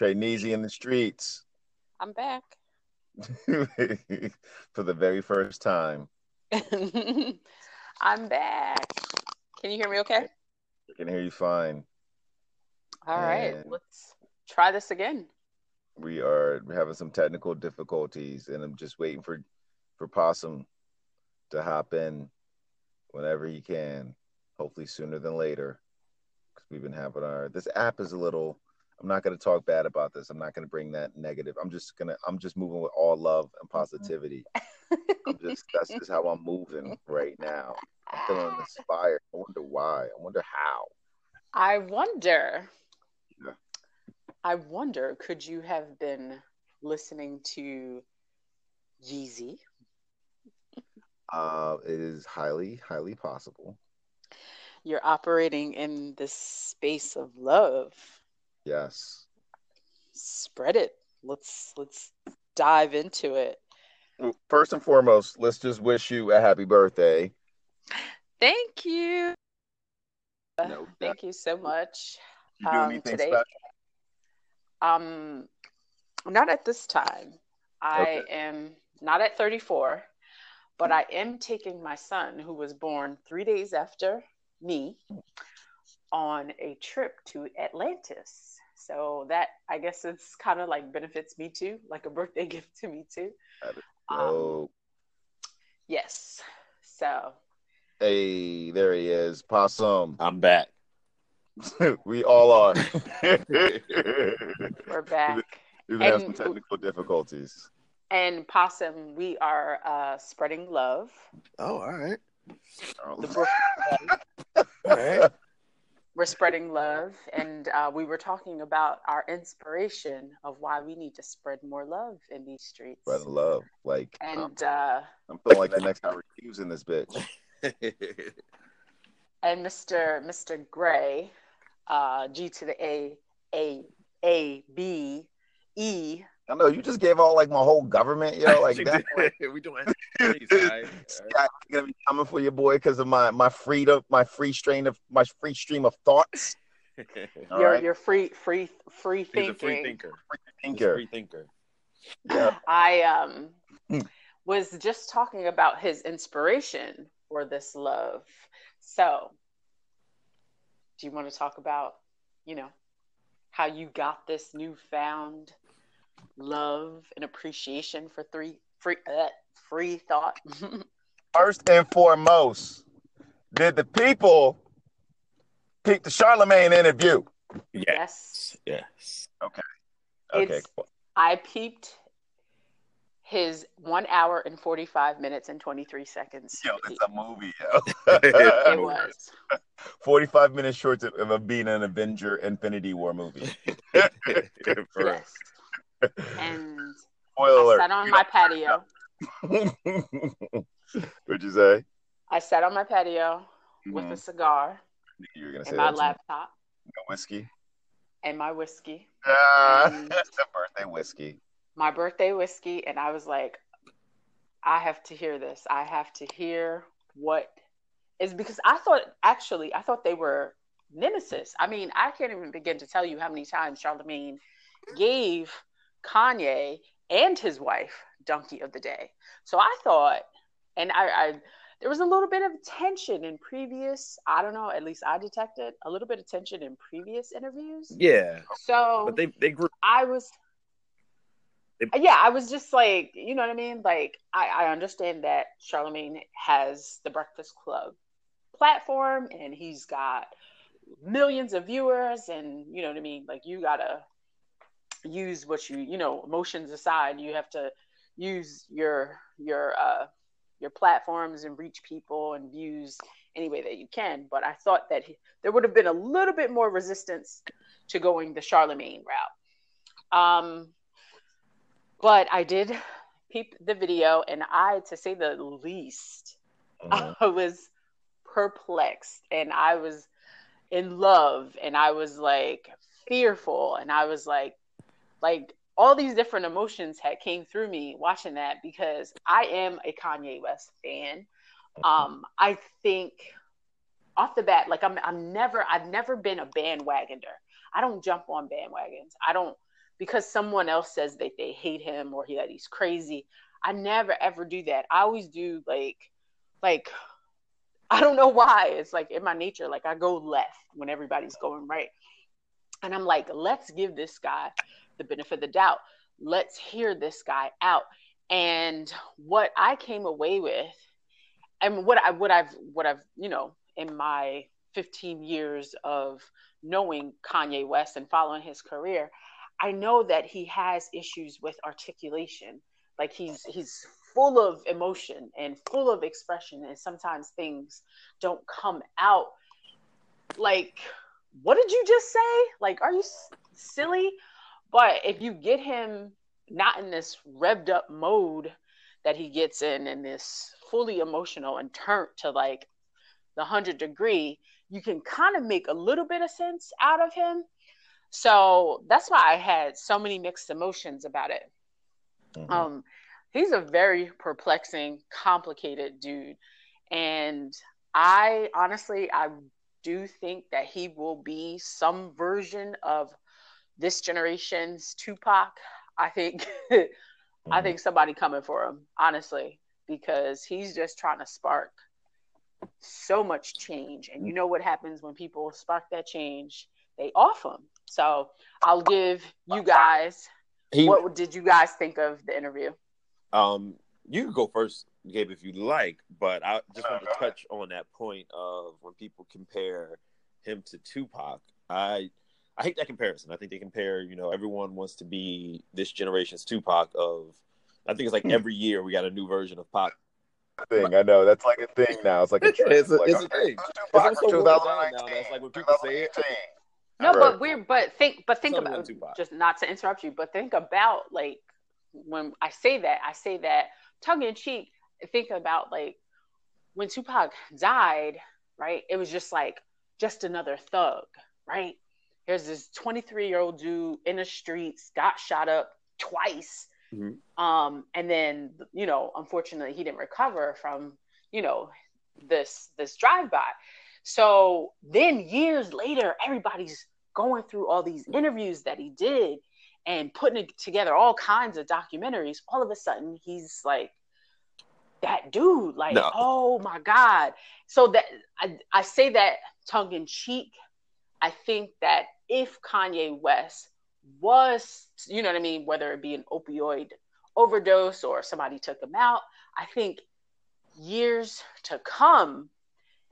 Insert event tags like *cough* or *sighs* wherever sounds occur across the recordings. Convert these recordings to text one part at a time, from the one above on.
Trey Neasy in the streets I'm back. *laughs* for the very first time. *laughs* I'm back. Can you hear me okay? I can hear you fine. All right, And- let's try this again. We are having some technical difficulties, and I'm just waiting for for Possum to hop in whenever he can. Hopefully sooner than later, because we've been having our. This app is a little. I'm not going to talk bad about this. I'm not going to bring that negative. I'm just gonna. I'm just moving with all love and positivity. *laughs* I'm just. That's just how I'm moving right now. I'm feeling inspired. I wonder why. I wonder how. I wonder. Yeah. I wonder, could you have been listening to Yeezy? *laughs* Uh, it is highly, highly possible. You're operating in this space of love. Yes. Spread it. Let's let's dive into it. First and foremost, let's just wish you a happy birthday. Thank you. No, Thank you so much. You do Um, anything today- special? Um, not at this time. I Okay. am not at 34, but I am taking my son, who was born three days after me, on a trip to Atlantis. So that I guess it's kind of like benefits me too, like a birthday *laughs* gift to me too. That is Um, Oh, yes. So hey, there he is, Possum. I'm back. *laughs* we all are. *laughs* we're back. We've been having some technical difficulties. And Possum, we are uh, spreading love. Oh, all right. The book All right. We're spreading love and uh, we were talking about our inspiration of why we need to spread more love in these streets Spread love. Like I'm, and uh, I'm feeling like the next Howard Hughes in this bitch. *laughs* and mr mr gray uh, g to the a a a b e I know you just gave all like my whole government, yo. *laughs* Like that. did. *laughs* we doing please, *laughs* all right. Yeah, I'm gonna be coming for your boy because of my my freedom, my free strain of my free stream of thoughts. All you're right. you're free free free He's a free thinker. He's Thinker. free thinker. Yeah. I um Hmm. was just talking about his inspiration for this love. So, do you want to talk about, you know, how you got this newfound love and appreciation for three free uh, free thought? *laughs* First and foremost, did the people peep the Charlemagne interview? Yes. Yes. Okay, It's- cool. I peeped his one hour and 45 minutes and 23 seconds. Yo, it's a movie, yo. *laughs* *laughs* it was. 45 minutes short of, of being an Avenger Infinity War movie. For. Yes. And *laughs* Spoiler I sat on my patio. *laughs* What'd you say? I sat on my patio with a cigar You were gonna say and my laptop no whiskey. and my whiskey, Ah, that's *laughs* the birthday whiskey. my birthday whiskey, and I was like, I have to hear this. I have to hear what is because I thought actually I thought they were nemesis. I mean, I can't even begin to tell you how many times Charlemagne gave Kanye and his wife Donkey of the Day. So I thought, and I, I there was a little bit of tension in previous, I don't know, at least I detected a little bit of tension in previous interviews. Yeah. So But they they grew. I was, They- yeah, I was just like, you know what I mean? Like, I, I understand that Charlemagne has the Breakfast Club platform and he's got millions of viewers, and you know what I mean? Like, you gotta use what you, you know, emotions aside, you have to use your, your, uh, your platforms and reach people and views any way that you can. But I thought that he, there would have been a little bit more resistance to going the Charlemagne route. Um, but I did peep the video, and I, to say the least, Mhm. *laughs* I was perplexed, and I was in love, and I was like fearful, and I was like, like all these different emotions had came through me watching that because I am a Kanye West fan. Um, I think off the bat, like I'm, I'm never, I've never been a bandwagoner. I don't jump on bandwagons. I don't because someone else says that they hate him or he, that he's crazy. I never ever do that. I always do like like I don't know why. It's like in my nature, like I go left when everybody's going right. And I'm like, let's give this guy the benefit of the doubt. Let's hear this guy out. And what I came away with, and what I what I've what I've, you know, in my 15 years of knowing Kanye West and following his career, I know that he has issues with articulation. Like he's he's full of emotion and full of expression and sometimes things don't come out like what did you just say like are you silly but if you get him not in this revved up mode that he gets in in this fully emotional and turned to like the 100 degree you can kind of make a little bit of sense out of him so that's why i had so many mixed emotions about it mm-hmm. um he's a very perplexing, complicated dude. And I honestly, I do think that he will be some version of this generation's Tupac. I think *laughs* mm-hmm. I think somebody coming for him, honestly, because he's just trying to spark so much change. And you know what happens when people spark that change? They off him. So I'll give you guys he, what did you guys think of the interview? Um, you can go first, Gabe, if you like, but I just want to touch on that point of when people compare him to Tupac. I I hate that comparison. I think they compare, you know, everyone wants to be this generation's Tupac of I think it's like hmm. every year we got a new version of Pac. Thing I know that's like a thing now. It's like a trend. it's a, like, it's a thing. It's so 2019. Now. That's like when people say it. No, right. but we're but think but think about just not to interrupt you, but think about like when I say that, I say that tongue in cheek, think about like when Tupac died, right? It was just like just another thug, right? Here's this 23 year old dude in the streets, got shot up twice. Mm-hmm. Um, and then, you know, unfortunately he didn't recover from, you know, this this drive by. So then years later, everybody's going through all these interviews that he did and putting together all kinds of documentaries, all of a sudden he's like that dude. Like, no. oh my God. So that I, I say that tongue in cheek. I think that if Kanye West was, you know what I mean, whether it be an opioid overdose or somebody took him out, I think years to come,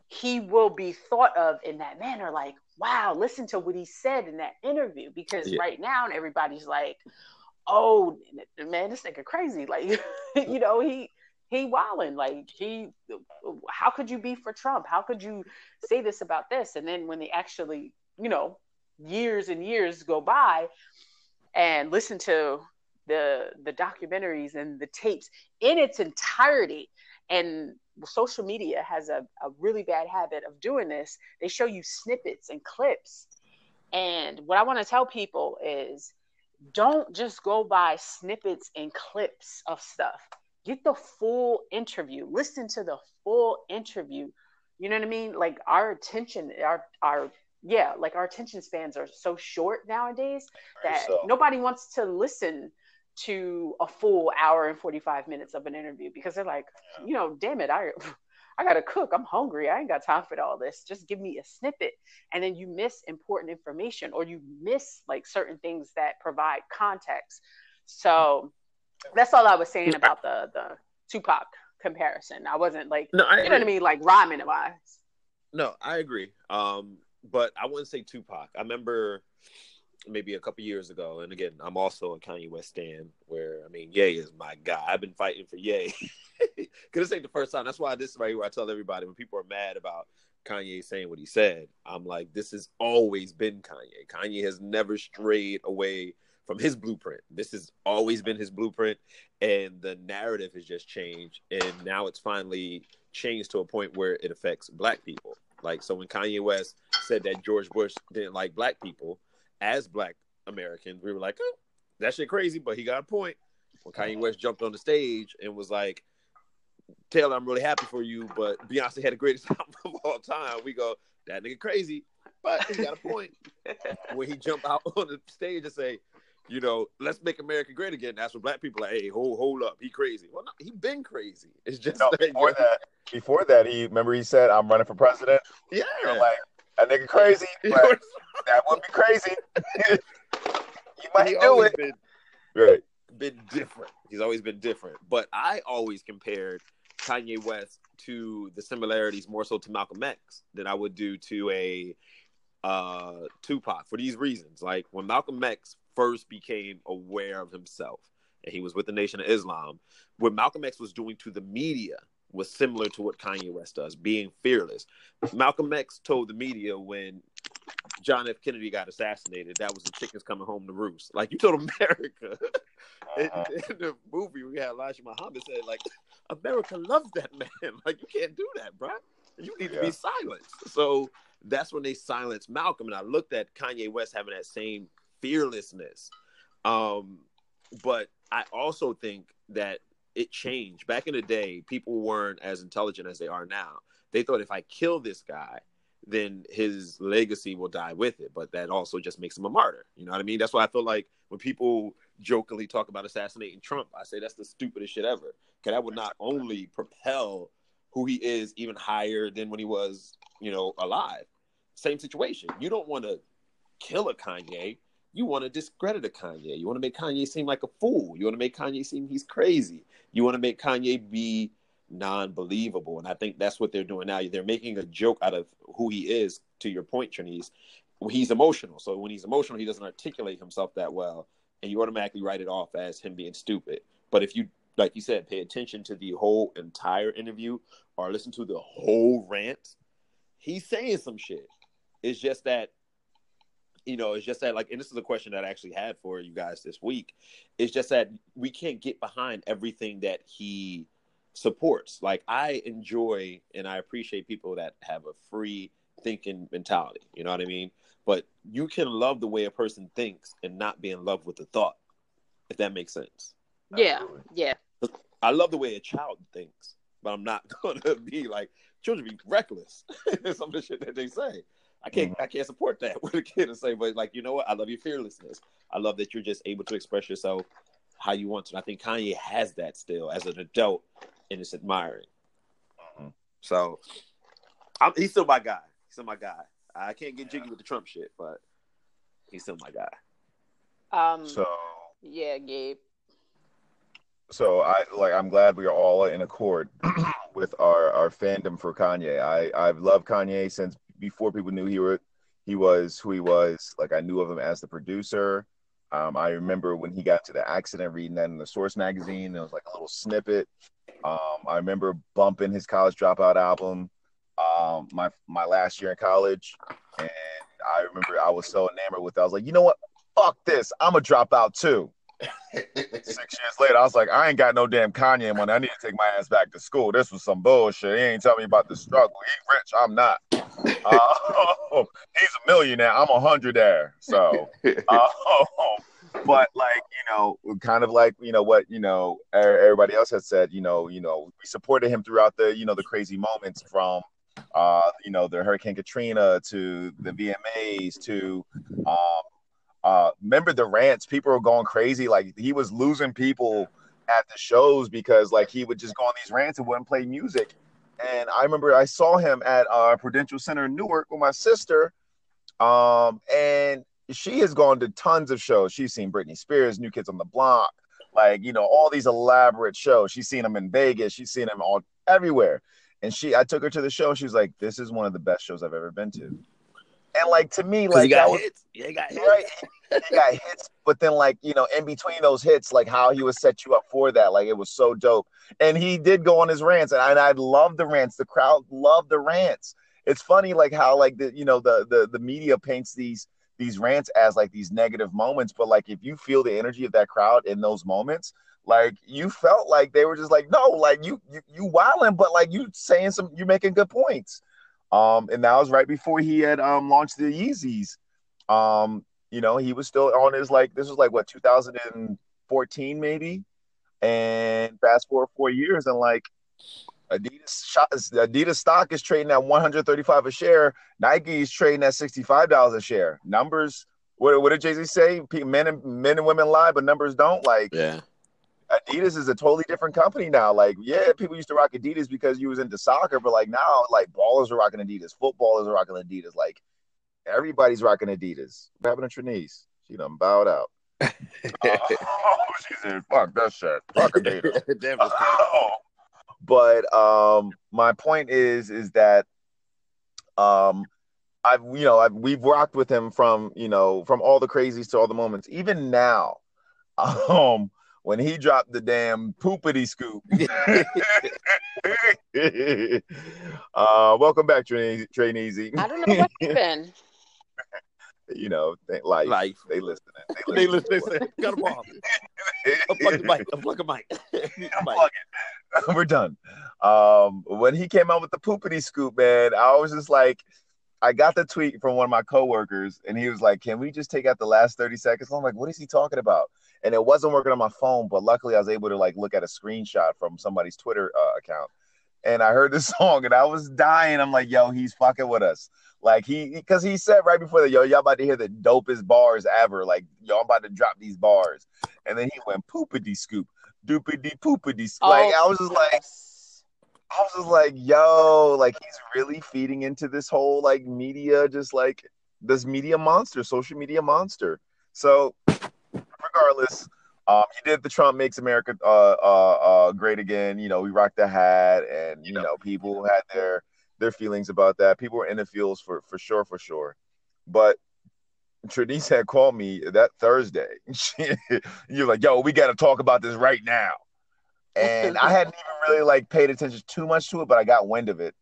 he will be thought of in that manner like, wow, listen to what he said in that interview. Because yeah. right now everybody's like, oh man, this nigga crazy. Like, *laughs* you know, he he wilding. Like he how could you be for Trump? How could you say this about this? And then when they actually, you know, years and years go by and listen to the the documentaries and the tapes in its entirety and social media has a, a really bad habit of doing this. They show you snippets and clips. And what I want to tell people is don't just go by snippets and clips of stuff. Get the full interview. Listen to the full interview. You know what I mean? Like our attention, our our yeah, like our attention spans are so short nowadays that so. nobody wants to listen to a full hour and 45 minutes of an interview because they're like, you know, damn it, I I gotta cook. I'm hungry. I ain't got time for all this. Just give me a snippet. And then you miss important information or you miss like certain things that provide context. So that's all I was saying about the the Tupac comparison. I wasn't like no, I you know what I mean, like rhyming wise. No, I agree. Um, but I wouldn't say Tupac. I remember maybe a couple years ago. And again, I'm also a Kanye West fan. Where I mean, Ye is my guy. I've been fighting for Ye *laughs* because this ain't the first time. That's why this is right here. I tell everybody when people are mad about Kanye saying what he said, I'm like, this has always been Kanye. Kanye has never strayed away from his blueprint. This has always been his blueprint, and the narrative has just changed. And now it's finally changed to a point where it affects black people. Like so, when Kanye West said that George Bush didn't like black people, as black Americans, we were like, oh, that shit crazy, but he got a point. When Kanye West jumped on the stage and was like, Taylor, I'm really happy for you, but Beyonce had the greatest *laughs* album of all time. We go, that nigga crazy, but he got a point. *laughs* when he jumped out on the stage and say, you know, let's make America great again. That's what black people are like, hey, hold hold up, he crazy. Well, no, he been crazy. It's just no, that, before that. Before that, he remember he said, "I'm running for president." Yeah, I'm like that nigga crazy, *laughs* but that would be crazy. *laughs* you might he do it. been Right. been different. He's always been different. But I always compared Kanye West to the similarities more so to Malcolm X than I would do to a uh Tupac for these reasons. Like when Malcolm X first became aware of himself and he was with the Nation of Islam, what Malcolm X was doing to the media was similar to what Kanye West does, being fearless. Malcolm X told the media when John F. Kennedy got assassinated, that was the chickens coming home to roost. Like you told America *laughs* in, Uh-huh. in the movie we had Elijah Muhammad said, like, America loves that man. *laughs* Like, you can't do that, bro. You need to be silenced. So that's when they silenced Malcolm. And I looked at Kanye West having that same fearlessness. Um, but I also think that it changed. Back in the day, people weren't as intelligent as they are now. They thought if I kill this guy, then his legacy will die with it. But that also just makes him a martyr. You know what I mean? That's why I feel like when people jokingly talk about assassinating Trump, I say that's the stupidest shit ever. Because that would not only propel who he is even higher than when he was, you know, alive. Same situation. You don't want to kill a Kanye. You want to discredit a Kanye. You want to make Kanye seem like a fool. You want to make Kanye seem he's crazy. You want to make Kanye be non-believable. And I think that's what they're doing now. They're making a joke out of who he is. To your point, Trinice, he's emotional. So when he's emotional, he doesn't articulate himself that well, and you automatically write it off as him being stupid. But if you, like you said, pay attention to the whole entire interview or listen to the whole rant, he's saying some shit. It's just that you know, it's just that like, and this is a question that I actually had for you guys this week. It's just that we can't get behind everything that he supports. Like, I enjoy and I appreciate people that have a free thinking mentality. You know what I mean? But you can love the way a person thinks and not be in love with the thought, if that makes sense. Yeah, Absolutely. yeah. I love the way a child thinks, but I'm not *laughs* going to be like children be reckless. *laughs* Some of the shit that they say. I can't I can't support that *laughs* with a kid and say, but like you know what? I love your fearlessness. I love that you're just able to express yourself how you want to. And I think Kanye has that still as an adult, and it's admiring. Mhm. So I'm, he's still my guy. He's still my guy. I can't get jiggy with the Trump shit, but he's still my guy. Um, So yeah, Gabe. so I like I'm glad we are all in accord *clears throat* with our our fandom for Kanye. I I've loved Kanye since before people knew he were he was who he was. Like I knew of him as the producer. Um, I remember when he got to the accident, reading that in the Source magazine. It was like a little snippet. Um, I remember bumping his college dropout album. Um, my my last year in college, and I remember I was so enamored with. it. I was like, you know what? Fuck this. I'm a dropout too. *laughs* Six years later, I was like, I ain't got no damn Kanye money. I need to take my ass back to school. This was some bullshit. He ain't telling me about the struggle. He rich. I'm not. Uh, *laughs* he's a millionaire. I'm a hundredaire. So, uh, *laughs* but like you know, kind of like you know what you know e- everybody else has said. You know, you know, we supported him throughout the you know the crazy moments from. Uh, you know, the Hurricane Katrina to the VMAs to um, uh, remember the rants? People were going crazy. Like he was losing people at the shows because like he would just go on these rants and wouldn't play music. And I remember I saw him at uh, Prudential Center in Newark with my sister, um, and she has gone to tons of shows. She's seen Britney Spears, New Kids on the Block, like you know all these elaborate shows. She's seen them in Vegas. She's seen them all everywhere. And she, I took her to the show. She was like, "This is one of the best shows I've ever been to." And like to me, like got was, hits. Yeah, got hits. right he got hits but then like you know in between those hits like how he would set you up for that. Like it was so dope. And he did go on his rants and i, and I love the rants. The crowd loved the rants. It's funny like how like the you know the the, the media paints these these rants as like these negative moments but like if you feel the energy of that crowd in those moments like you felt like they were just like no like you you, you wilding but like you saying some you're making good points. Um and that was right before he had um launched the yeezys. Um you know he was still on his like this was like what 2014 maybe and fast forward four years and like adidas shot, adidas stock is trading at 135 a share nike is trading at 65 dollars a share numbers what, what did Jay Z say? Men and men and women lie, but numbers don't. Like, yeah. Adidas is a totally different company now. Like, yeah, people used to rock Adidas because you was into soccer, but like now, like ballers are rocking Adidas, footballers are rocking Adidas. Like, everybody's rocking Adidas. What happened to Trinice? She done bowed out. *laughs* oh, she said, "Fuck that shit. Fuck *laughs* Adidas." oh. But um, my point is, is that um, I've you know I've, we've rocked with him from you know from all the crazies to all the moments. Even now, *laughs* um, when he dropped the damn poopity scoop. uh, welcome back, Train Easy. I don't know what happened. You know, they, life. Life. They *laughs* listen. They listen. They listen. Got a bomb. Unplug the mic. Unplug the mic. *laughs* Unplug it. *laughs* We're done. Um, when he came out with the poopity scoop, man, I was just like, I got the tweet from one of my coworkers, and he was like, "Can we just take out the last thirty seconds?" I'm like, "What is he talking about?" And it wasn't working on my phone, but luckily I was able to like look at a screenshot from somebody's Twitter uh, account, and I heard the *laughs* song, and I was dying. I'm like, "Yo, he's fucking with us." Like he, because he said right before that, "Yo, y'all about to hear the dopest bars ever." Like, y'all about to drop these bars, and then he went poopity scoop, doopity poopity scoop. Oh, like I was just like. I was just like, yo, like he's really feeding into this whole like media, just like this media monster, social media monster. So, regardless, um, he did the Trump makes America uh, uh, uh, great again. You know, we rocked the hat, and you know, people had their their feelings about that. People were in the fields for for sure, for sure. But Trinice had called me that Thursday. *laughs* You're like, yo, we got to talk about this right now and I hadn't even really like paid attention too much to it, but I got wind of it,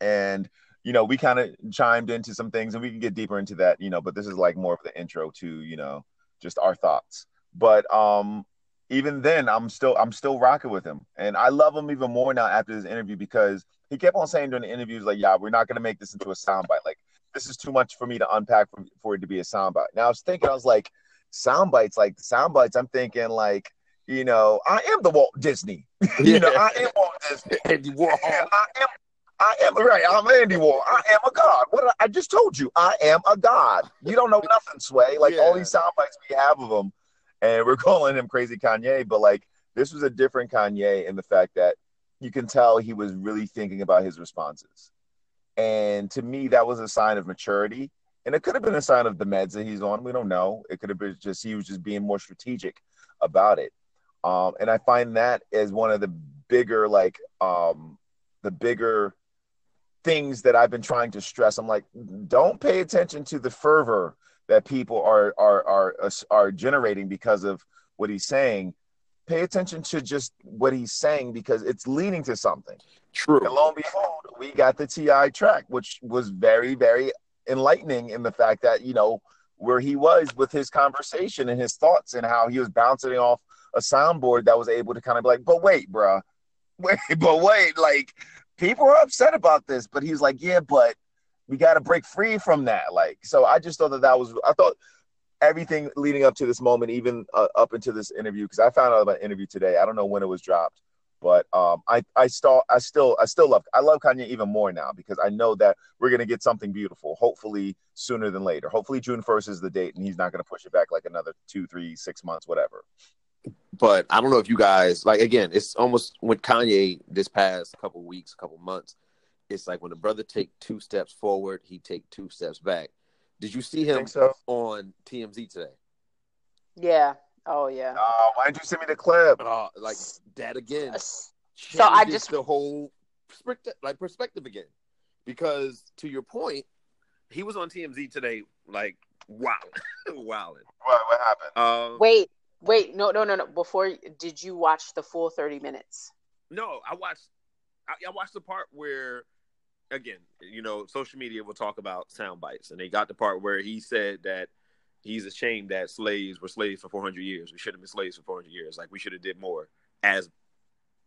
and you know, we kind of chimed into some things, and we can get deeper into that, you know. But this is like more of the intro to you know just our thoughts. But um, even then, I'm still I'm still rocking with him, and I love him even more now after this interview because he kept on saying during the interviews like, "Yeah, we're not gonna make this into a soundbite. Like, this is too much for me to unpack for, for it to be a soundbite." Now I was thinking, I was like, sound bites, like sound bites. I'm thinking like you know, I am the Walt Disney. *laughs* you know, I am Walt Disney. *laughs* Andy Warhol. I am. I am right. I'm Andy Warhol. I am a god. What I just told you, I am a god. You don't know nothing, Sway. Like yeah. all these sound bites we have of him, and we're *laughs* calling him Crazy Kanye, but like this was a different Kanye in the fact that you can tell he was really thinking about his responses, and to me that was a sign of maturity. And it could have been a sign of the meds that he's on. We don't know. It could have been just he was just being more strategic about it. Um, and I find that as one of the bigger, like, um, the bigger things that I've been trying to stress. I'm like, don't pay attention to the fervor that people are are are are generating because of what he's saying. Pay attention to just what he's saying because it's leading to something. True. And lo and behold, we got the TI track, which was very, very enlightening in the fact that, you know, where he was with his conversation and his thoughts and how he was bouncing off a soundboard that was able to kind of be like, but wait, bro, *laughs* wait, but wait, like people are upset about this, but he's like, yeah, but we got to break free from that. Like, so I just thought that that was, I thought everything leading up to this moment, even uh, up into this interview, because I found out about interview today. I don't know when it was dropped, but um, I I still I still I still love I love Kanye even more now because I know that we're gonna get something beautiful. Hopefully sooner than later. Hopefully June first is the date, and he's not gonna push it back like another two, three, six months, whatever but I don't know if you guys like again, it's almost with Kanye this past couple weeks, couple months. It's like when a brother take two steps forward, he take two steps back. Did you see him so? on TMZ today? Yeah. Oh yeah. Uh, why didn't you send me the clip? Uh, like that again. So I just the whole perspective, like perspective again, because to your point, he was on TMZ today, like wow, *laughs* wow. What what happened? Um, Wait, Wait, no, no, no, no. Before, did you watch the full thirty minutes? No, I watched. I, I watched the part where, again, you know, social media will talk about sound bites, and they got the part where he said that he's ashamed that slaves were slaves for 400 years. We should have been slaves for 400 years. Like we should have did more as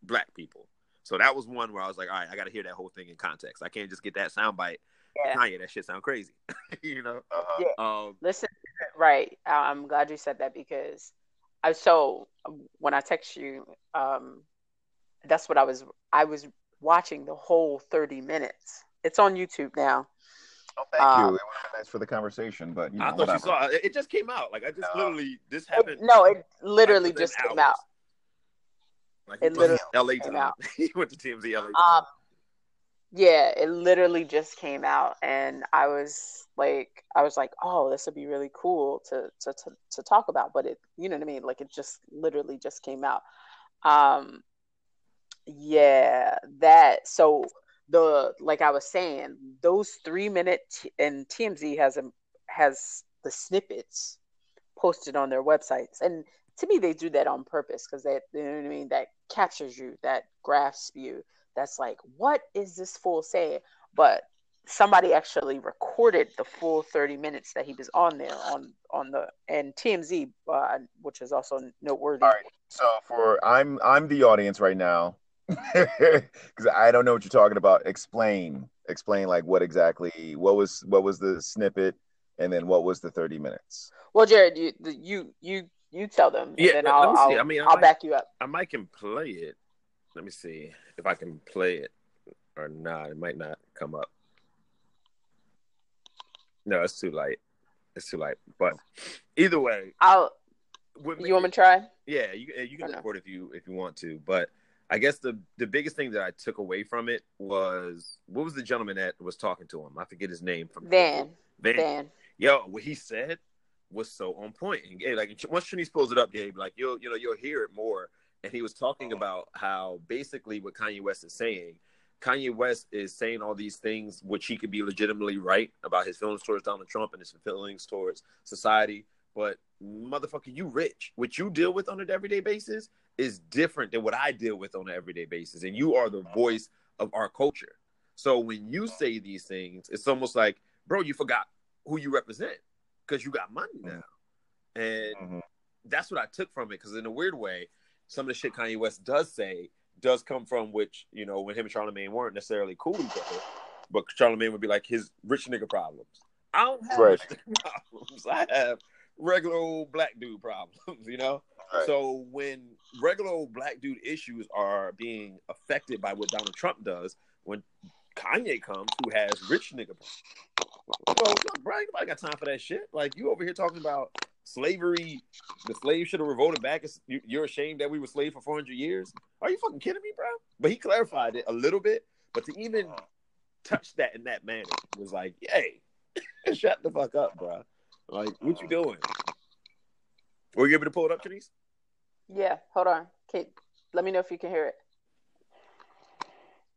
black people. So that was one where I was like, all right, I got to hear that whole thing in context. I can't just get that sound bite. Yeah. Kanye, that shit sound crazy. *laughs* you know. Uh-huh. Yeah. Um, Listen, right. I'm glad you said that because I so when I text you, um, that's what I was. I was watching the whole thirty minutes. It's on YouTube now, Oh, thank Um, you. It would have been nice for the conversation, but you know, I thought whatever. you saw it. It just came out. Like I just No. literally this It- happened. no, it literally like, within just came hours. out. Like *laughs* It he went to literally LA came time. out. he went to TMZ LA. Time. Um, yeah, it literally just came out, and I was like, I was like, oh, this would be really cool to to to, to talk about, but it, you know what I mean? Like it just literally just came out. Um, yeah, that so the like I was saying, those three minute t- and TMZ has a has the snippets posted on their websites, and to me they do that on purpose because that you know what I mean that captures you, that grasps you. That's like, what is this fool saying? But somebody actually recorded the full 30 minutes that he was on there on on the and TMZ, uh, which is also noteworthy. All right. So for I'm I'm the audience right now *laughs* because I don't know what you're talking about. Explain, explain like what exactly what was what was the snippet, and then what was the 30 minutes. Well, Jared, you you you you tell them, and Yeah, then let I'll me see. I'll, I mean, I I'll might- back you up. I might can play it. Let me see if I can play it or not. It might not come up. No, it's too light. It's too light. But either way, I'll. what You want me to try? Yeah, you you can Or no? record if you if you want to, but I guess the the biggest thing that I took away from it was what was the gentleman that was talking to him? I forget his name from Van. Van. Van. Yo, what he said was so on point. And Gabe, like once Trinice pulls it up, Gabe, like you'll you know you'll hear it more. And he was talking oh. about how basically what Kanye West is saying. Kanye West is saying all these things which he could be legitimately right about his feelings towards Donald Trump and his feelings towards society. But motherfucker, you rich. What you deal with on an everyday basis is different than what I deal with on an everyday basis. And you are the voice of our culture. So when you say these things, it's almost like, bro, you forgot who you represent because you got money now. And Mhm. that's what I took from it. Because in a weird way, some of the shit Kanye West does say does come from which, you know, when him and Charlemagne weren't necessarily cool other, but Charlemagne would be like his rich nigga problems. I don't have Right. rich nigga *laughs* problems. I have regular old black dude problems, *laughs* you know? Right. So when regular old black dude issues are being affected by what Donald Trump does, when Kanye comes, who has rich nigga bro, bro, ain't nobody got time for that shit. Like you over here talking about slavery, the slaves should have revolted back. You- You're ashamed that we were slaves for 400 years. Are you fucking kidding me, bro? But he clarified it a little bit. But to even uh-huh. touch that in that manner was like, yay, *laughs* shut the fuck up, bro. Like, what you uh-huh. doing? Were you able to pull it up, Denise? Yeah. Hold on. Kate, let me know if you can hear it.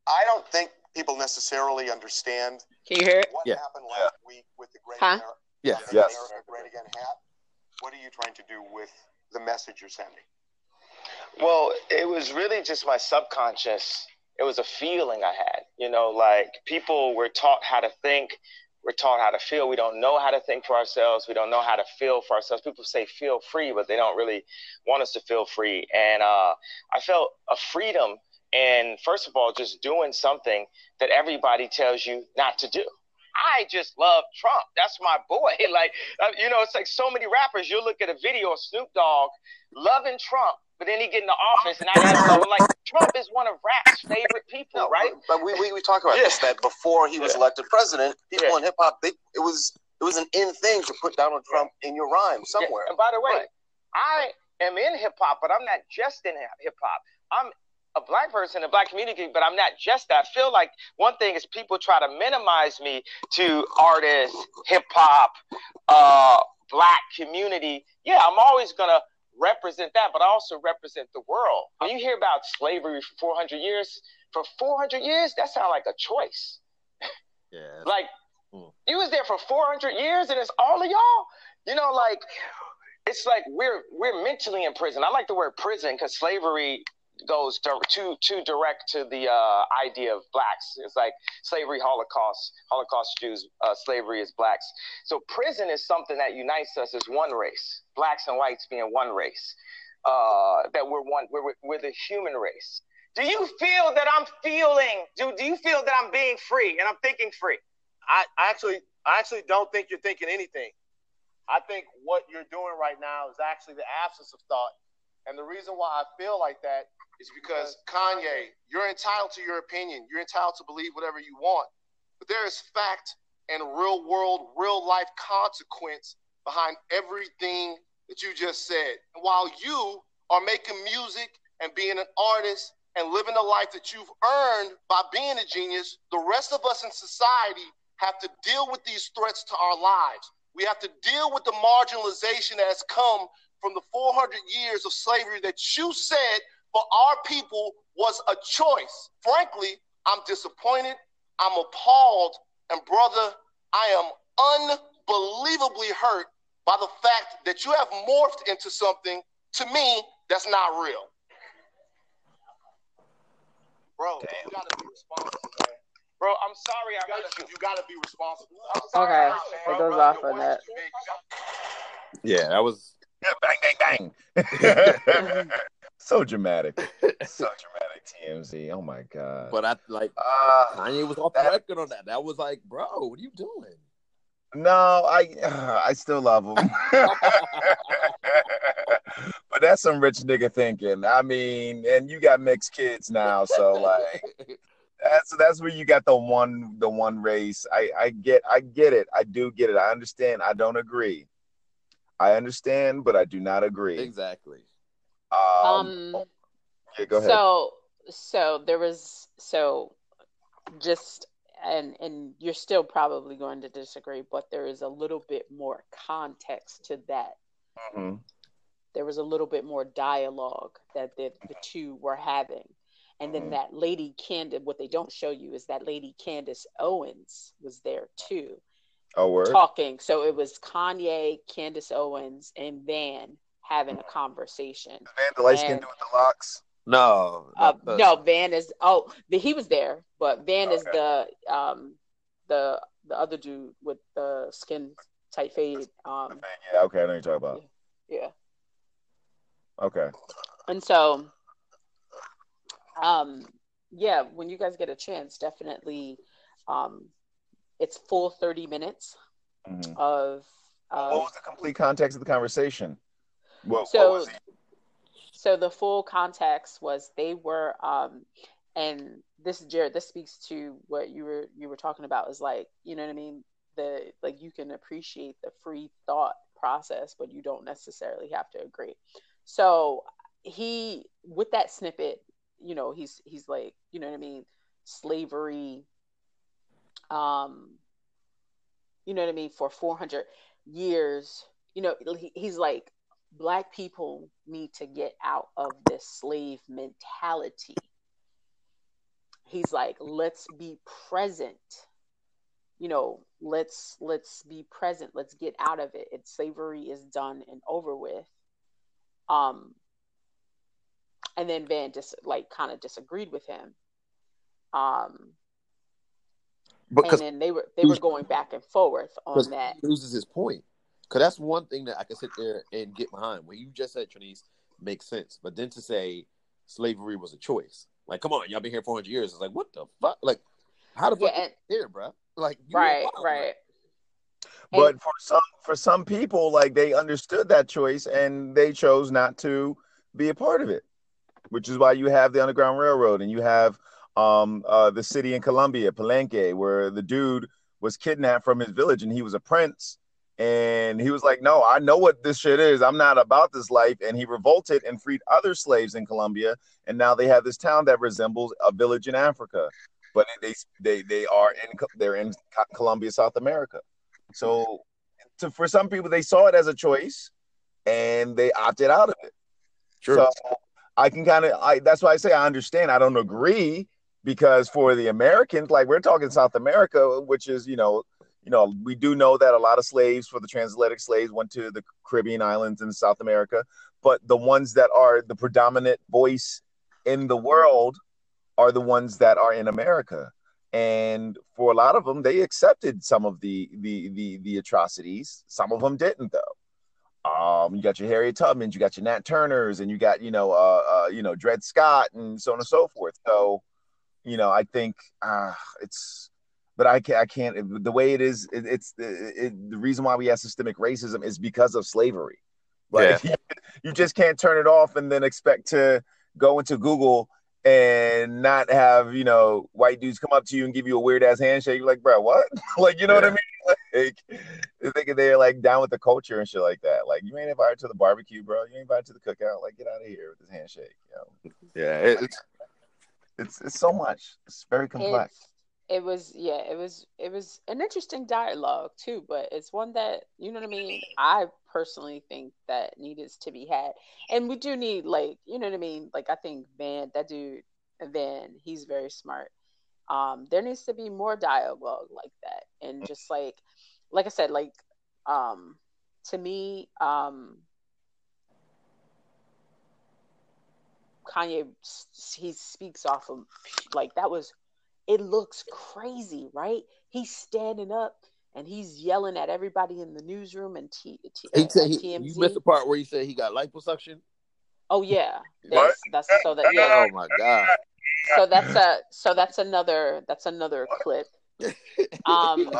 I don't think people necessarily understand Can you hear it? what Yeah. happened last week with the Great Huh? Ameri- Yeah. Yes. America Great Again hat. What are you trying to do with the message you're sending? Well, it was really just my subconscious. It was a feeling I had. You know, like people were taught how to think, we're taught how to feel. We don't know how to think for ourselves. We don't know how to feel for ourselves. People say feel free, but they don't really want us to feel free. And uh, I felt a freedom in, first of all, just doing something that everybody tells you not to do. I just love Trump. That's my boy. *laughs* Like, uh, you know, it's like so many rappers. You'll look at a video of Snoop Dogg loving Trump, but then he get in the office and I ask someone like, Trump is one of rap's favorite people, No, right? But we, we, we talk about Yeah. this that before he was Yeah. elected president, people Yeah. in hip hop, they it was it was an in thing to put Donald Trump in your rhyme somewhere. And by the way, Right. I am in hip hop, but I'm not just in hip hop. I'm a black person in the black community, but I'm not just that. I feel like one thing is people try to minimize me to artists, hip hop, uh, black community. Yeah, I'm always gonna represent that, but I also represent the world. When you hear about slavery for 400 years, for 400 years, that sounds like a choice. *laughs* Yeah. Like you was there for 400 years, and it's all of y'all. You know, like it's like we're we're mentally in prison. I like the word prison because slavery goes too too direct to the uh, idea of blacks. It's like slavery, Holocaust, Holocaust Jews, uh, slavery is blacks. So prison is something that unites us as one race, blacks and whites being one race. Uh, that we're one, we're, we're the human race. Do you feel that I'm feeling? Do, do you feel that I'm being free and I'm thinking free? I I actually I actually don't think you're thinking anything. I think what you're doing right now is actually the absence of thought. And the reason why I feel like that is because Kanye, you're entitled to your opinion. You're entitled to believe whatever you want. But there is fact and real world, real life consequence behind everything that you just said. And while you are making music and being an artist and living the life that you've earned by being a genius, the rest of us in society have to deal with these threats to our lives. We have to deal with the marginalization that has come from the 400 years of slavery that you said for our people was a choice. Frankly, I'm disappointed. I'm appalled. And brother, I am unbelievably hurt by the fact that you have morphed into something to me that's not real. Bro, Damn. you gotta be responsible, man. Bro, I'm sorry I You hurt gotta, you. you gotta be responsible. I'm Okay, I it goes bro. off Your on voice that. is big. You gotta- Yeah, that was bang, bang, bang. *laughs* so dramatic. So dramatic, TMZ. Oh my god. but I like uh, Kanye was off the record on that. That was like, bro, what are you doing? no, I *sighs* I still love him. *laughs* but that's some rich nigga thinking. I mean, and you got mixed kids now, so like that's that's where you got the one the one race. I I get I get it. I do get it. I understand. I don't agree. I understand, but I do not agree. exactly. Um, Um, yeah, go ahead. So, so there was so just and and you're still probably going to disagree, but there is a little bit more context to that. Mhm. There was a little bit more dialogue that the, the two were having. And then Mhm. that lady Candace, what they don't show you is that lady Candace Owens was there too, Oh, word. talking. So it was Kanye, Candace Owens, and Van having a conversation. Man, the light skin dude with the locks. No, Uh, no, Van is oh the, he was there, but Van is the um the the other dude with the skin tight fade. Um Yeah, okay, I know what you're talking about. yeah. Okay. And so um yeah, when you guys get a chance, definitely um it's full 30 minutes Mhm. of what uh, was the complete context of the conversation? What, what So- was he? so the full context was they were um and this jared this speaks to what you were you were talking about is like you know what i mean the like you can appreciate the free thought process but you don't necessarily have to agree so he with that snippet you know he's he's like you know what i mean slavery um you know what i mean for 400 years you know he, he's like black people need to get out of this slave mentality. He's like, let's be present. You know, let's let's be present. Let's get out of it. It's slavery is done and over with. Um and then Van just like kind of disagreed with him. Um because and then they were they were going back and forth on that. he loses his point. Because that's one thing that I can sit there and get behind. What you just said, Trinice, makes sense. But then to say slavery was a choice, like, come on, y'all been here 400 years. It's like, what the fuck? Like, how the fuck Yeah, you and, here, bro? Like, you right, wild, right. But for some for some people, like they understood that choice and they chose not to be a part of it, which is why you have the Underground Railroad and you have um uh the city in Colombia, Palenque, where the dude was kidnapped from his village and he was a prince. And he was like, No, I know what this shit is. I'm not about this life. And he revolted and freed other slaves in Colombia. And now they have this town that resembles a village in Africa. But they they they are in they're in Colombia, South America. So to, for some people, they saw it as a choice and they opted out of it. Sure. So I can kind of, I that's why I say I understand. I don't agree because for the Americans, like we're talking South America, which is you know, you know, we do know that a lot of slaves for the transatlantic slaves went to the Caribbean islands in South America, but the ones that are the predominant voice in the world are the ones that are in America. And for a lot of them they accepted some of the the the, the atrocities. Some of them didn't though. Um you got your harriet tubmans you got your nat turners and you got you know uh, uh you know dred scott and so on and so forth. So you know i think uh it's but i can't i can't the way it is it, it's it, it, the reason why we have systemic racism is because of slavery like *laughs* you just can't turn it off and then expect to go into google and not have you know white dudes come up to you and give you a weird ass handshake. You're like, bro, what? *laughs* like, you know Yeah. what I mean? *laughs* Like, they're thinking they're like down with the culture and shit like that. Like, you ain't invited to the barbecue, bro. You ain't invited to the cookout. Like, get out of here with this handshake. You know, Yeah, it's it's it's so much. It's very complex. It, it was yeah, it was it was an interesting dialogue too, but it's one that you know what I mean. I personally think that needs to be had, and we do need like you know what I mean. Like I think Van, that dude Van, he's very smart. Um, there needs to be more dialogue like that, and just like like I said, like um, to me, um, Kanye he speaks off of like that was it looks crazy, right? He's standing up and he's yelling at everybody in the newsroom and T, T, he uh, said at he, TMZ. you missed the part where he said he got liposuction. Oh yeah, What? that's, that's so that yeah. Oh my god! So that's a so that's another that's another clip. *laughs* Um,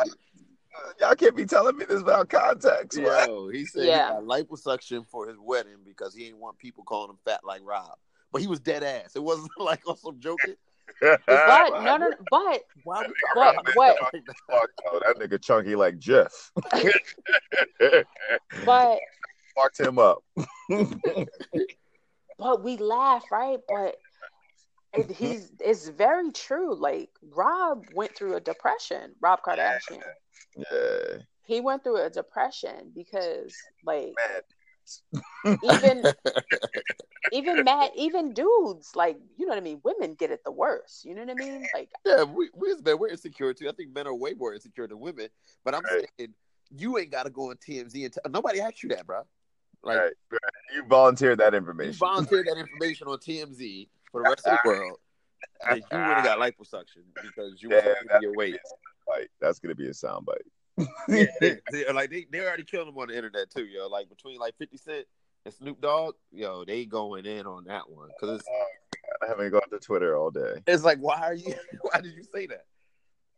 Y'all can't be telling me this without context. man. Yo, he said Yeah. he got liposuction for his wedding because he didn't want people calling him fat like Rob. But he was dead ass. It wasn't *laughs* like on some joking. but no, no, no, but *laughs* Why But what- about that? *laughs* That nigga chunky like Jeff. but Fucked him up. but we laugh, right? But it, he's it's very true. Like Rob went through a depression. Rob Kardashian. yeah. He went through a depression because like Man. Even *laughs* even Matt, even dudes, like you know what I mean. Women get it the worst. You know what I mean? Like Yeah, we we as men we're insecure too. I think men are way more insecure than women. But I'm Right. saying you ain't got to go on TMZ and t- nobody asked you that, bro. Like right, right. You volunteered that information. you information. volunteered that information on TMZ for the rest of the *laughs* world. That you would have got liposuction because you were Yeah, supposed to be your weight. Like, that's gonna be a soundbite. Yeah, they, *laughs* they- like they, they already killed him on the internet too, yo. Like between like Fifty Cent and Snoop Dogg, yo, they going in on that one because I haven't gone to Twitter all day. it's like, why are you? *laughs* Why did you say that?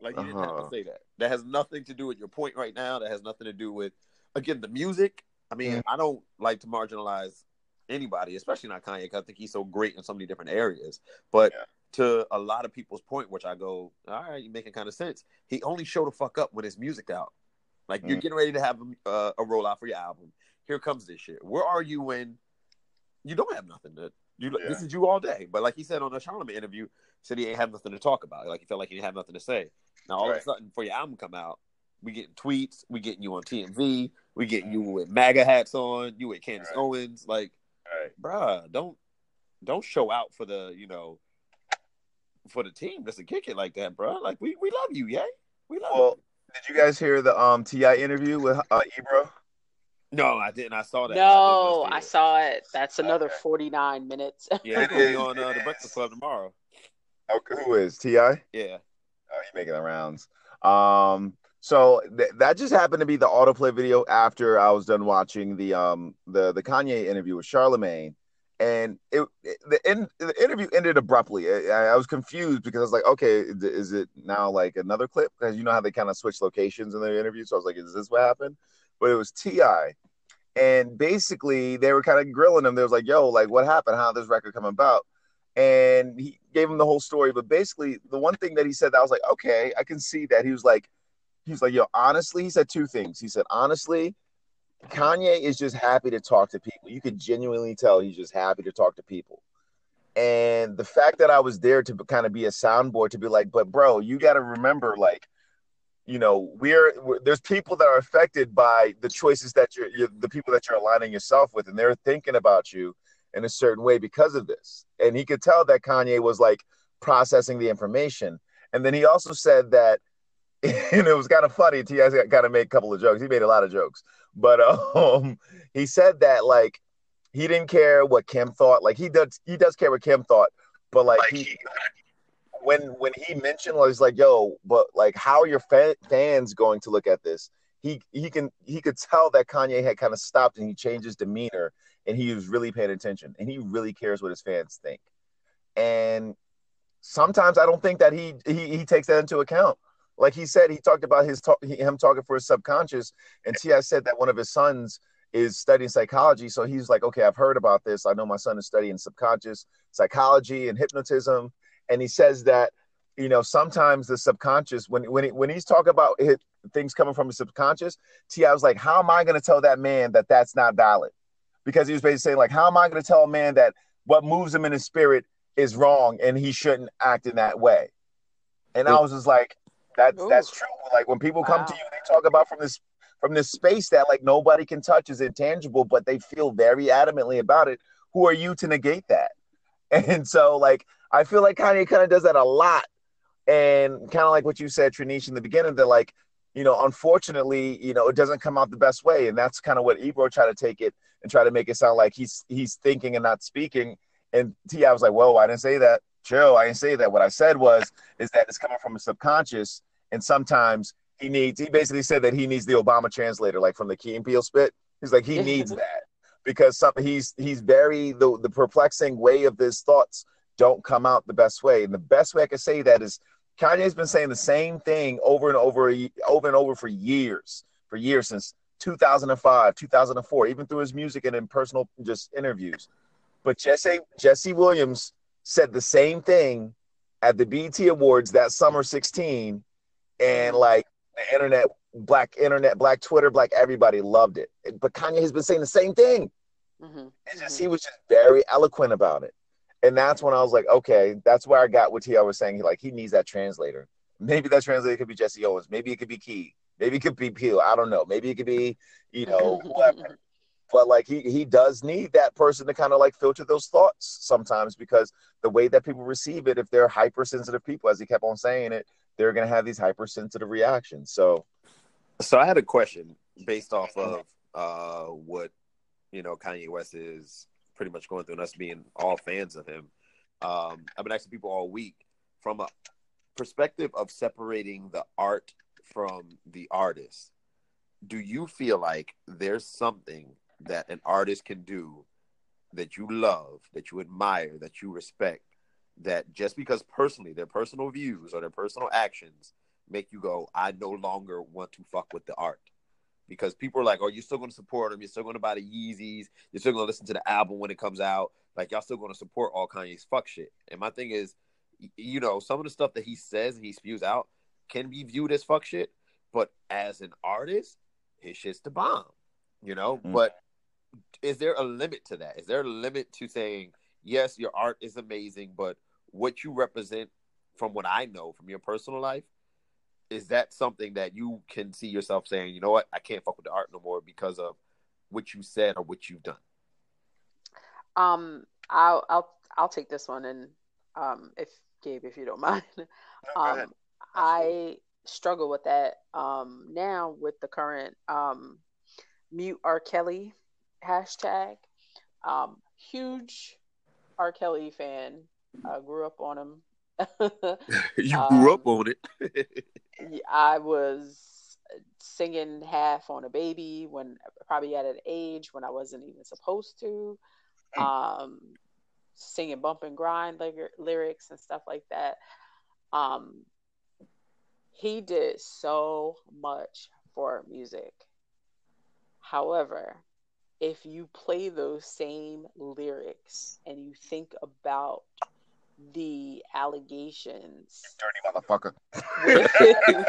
Like you didn't have Uh-huh. to say that. That has nothing to do with your point right now. That has nothing to do with again the music. I mean, Mhm. I don't like to marginalize anybody, especially not Kanye, because I think he's so great in so many different areas. But Yeah. To a lot of people's point, which I go, all right, you're making kind of sense. He only showed the fuck up when his music out. Like you're Mhm. getting ready to have uh, a rollout for your album. Here comes this shit. Where are you when you don't have nothing to? You Yeah. this is you all day. But like he said on the Charlemagne interview, said he ain't have nothing to talk about. Like he felt like he didn't have nothing to say. Now all of Right. a sudden, for your album come out, we getting tweets, we getting you on TMZ, we getting you with MAGA hats on, you with Candace Right. Owens. Like, Right. bruh, don't don't show out for the you know for the team just to kick it like that, bro. Like we we love you, yay. We love Well, you. did you guys hear the um T.I. interview with uh, Ebro? No, I didn't. I saw that. no, did not I saw it. That's another Okay. forty nine minutes. Yeah, it's *laughs* gonna be on uh, the Breakfast Club tomorrow. Okay, who is T.I.? Yeah. Oh, he's making the rounds. Um, so th- that just happened to be the autoplay video after I was done watching the um the the Kanye interview with Charlemagne, and it, the in, the interview ended abruptly. I, I was confused because I was like, okay, is it now like another clip? Because you know how they kind of switch locations in their interview. So I was like, is this what happened? But it was Ti. And basically, they were kind of grilling him. They was like, "Yo, like, what happened? How this record come about?" and he gave him the whole story. But basically, the one thing that he said that I was like, okay, I can see that. He was like, he was like, yo, honestly, he said two things. He said, honestly, Kanye is just happy to talk to people. You could genuinely tell he's just happy to talk to people. And the fact that I was there to kind of be a soundboard to be like, but bro, you got to remember, like, you know, we're, we're there's people that are affected by the choices that you're, you're the people that you're aligning yourself with, and they're thinking about you in a certain way because of this. And he could tell that Kanye was like processing the information. And then he also said that, *laughs* and it was kind of funny. T.I. kind of made a couple of jokes. He made a lot of jokes, but *laughs* um, he said that like he didn't care what Kim thought. Like he does, he does care what Kim thought, but like he, when when he mentioned, like, he's like, "Yo, but like, how are your fa- fans going to look at this?" He he can he could tell that Kanye had kind of stopped and he changed his demeanor and he was really paying attention and he really cares what his fans think. And sometimes I don't think that he he, he takes that into account. Like he said, he talked about his talk, him talking for his subconscious, and T.I. said that one of his sons is studying psychology. So he's like, okay, I've heard about this. I know my son is studying subconscious psychology and hypnotism, and he says that you know sometimes the subconscious when when he, when he's talking about things coming from the subconscious, T.I. was like, how am I going to tell that man that that's not valid? Because he was basically saying like, how am I going to tell a man that what moves him in his spirit is wrong and he shouldn't act in that way? And I was just like, that's Ooh. that's true. Like when people come to you, they talk about from this from this space that like nobody can touch is intangible, but they feel very adamantly about it. Who are you to negate that? *laughs* And so like I feel like Kanye kind of does that a lot. And kind of like what you said, Trinice, in the beginning, that like, you know, unfortunately, you know, it doesn't come out the best way. And that's kind of what Ebro tried to take it and try to make it sound like he's he's thinking and not speaking. And T, I was like, whoa, I didn't say that. Chill, I didn't say that. What I said was is that it's coming from a subconscious, and sometimes he needs. He basically said that he needs the Obama translator, like from the Key and Peele spit. He's like he needs that because some he's he's very the the perplexing way of his thoughts don't come out the best way, and the best way I can say that is Kanye's been saying the same thing over and over, over and over for years, for years since 2005, 2004, even through his music and in personal just interviews. But Jesse Jesse Williams said the same thing at the BET Awards that summer 16, and like the internet, black internet, black Twitter, black everybody loved it. But Kanye has been saying the same thing. hmm It's just he was just very eloquent about it. And that's when I was like, okay, that's where I got what T.I. was saying. He like he needs that translator. Maybe that translator could be Jesse Owens. Maybe it could be Key. Maybe it could be Peele. I don't know. Maybe it could be, you know, *laughs* whoever. But like he he does need that person to kind of like filter those thoughts sometimes because the way that people receive it, if they're hypersensitive people, as he kept on saying it, they're gonna have these hypersensitive reactions. So So I had a question based off of uh, what you know Kanye West is pretty much going through, and us being all fans of him. Um, I've been asking people all week from a perspective of separating the art from the artist. Do you feel like there's something that an artist can do that you love, that you admire, that you respect, that just because personally their personal views or their personal actions make you go, I no longer want to fuck with the art. Because people are like, oh, you're still going to support him. You're still going to buy the Yeezys. You're still going to listen to the album when it comes out. Like, y'all still going to support all Kanye's fuck shit. And my thing is, you know, some of the stuff that he says and he spews out can be viewed as fuck shit. But as an artist, his shit's the bomb, you know? Mm. But is there a limit to that? Is there a limit to saying, yes, your art is amazing, but what you represent from what I know from your personal life, is that something that you can see yourself saying, you know what, I can't fuck with the art no more because of what you said or what you've done? Um, I'll I'll I'll take this one, and um, if Gabe, if you don't *laughs* mind, go um, I struggle with that um now with the current um mute R Kelly hashtag. Um, huge R Kelly fan. I grew up on him. *laughs* you Um, grew up on it. *laughs* I was singing half on a baby when probably at an age when I wasn't even supposed to. Um, singing bump and grind lyr- lyrics and stuff like that. Um, he did so much for music. However, if you play those same lyrics and you think about the allegations dirty motherfucker. with, *laughs* you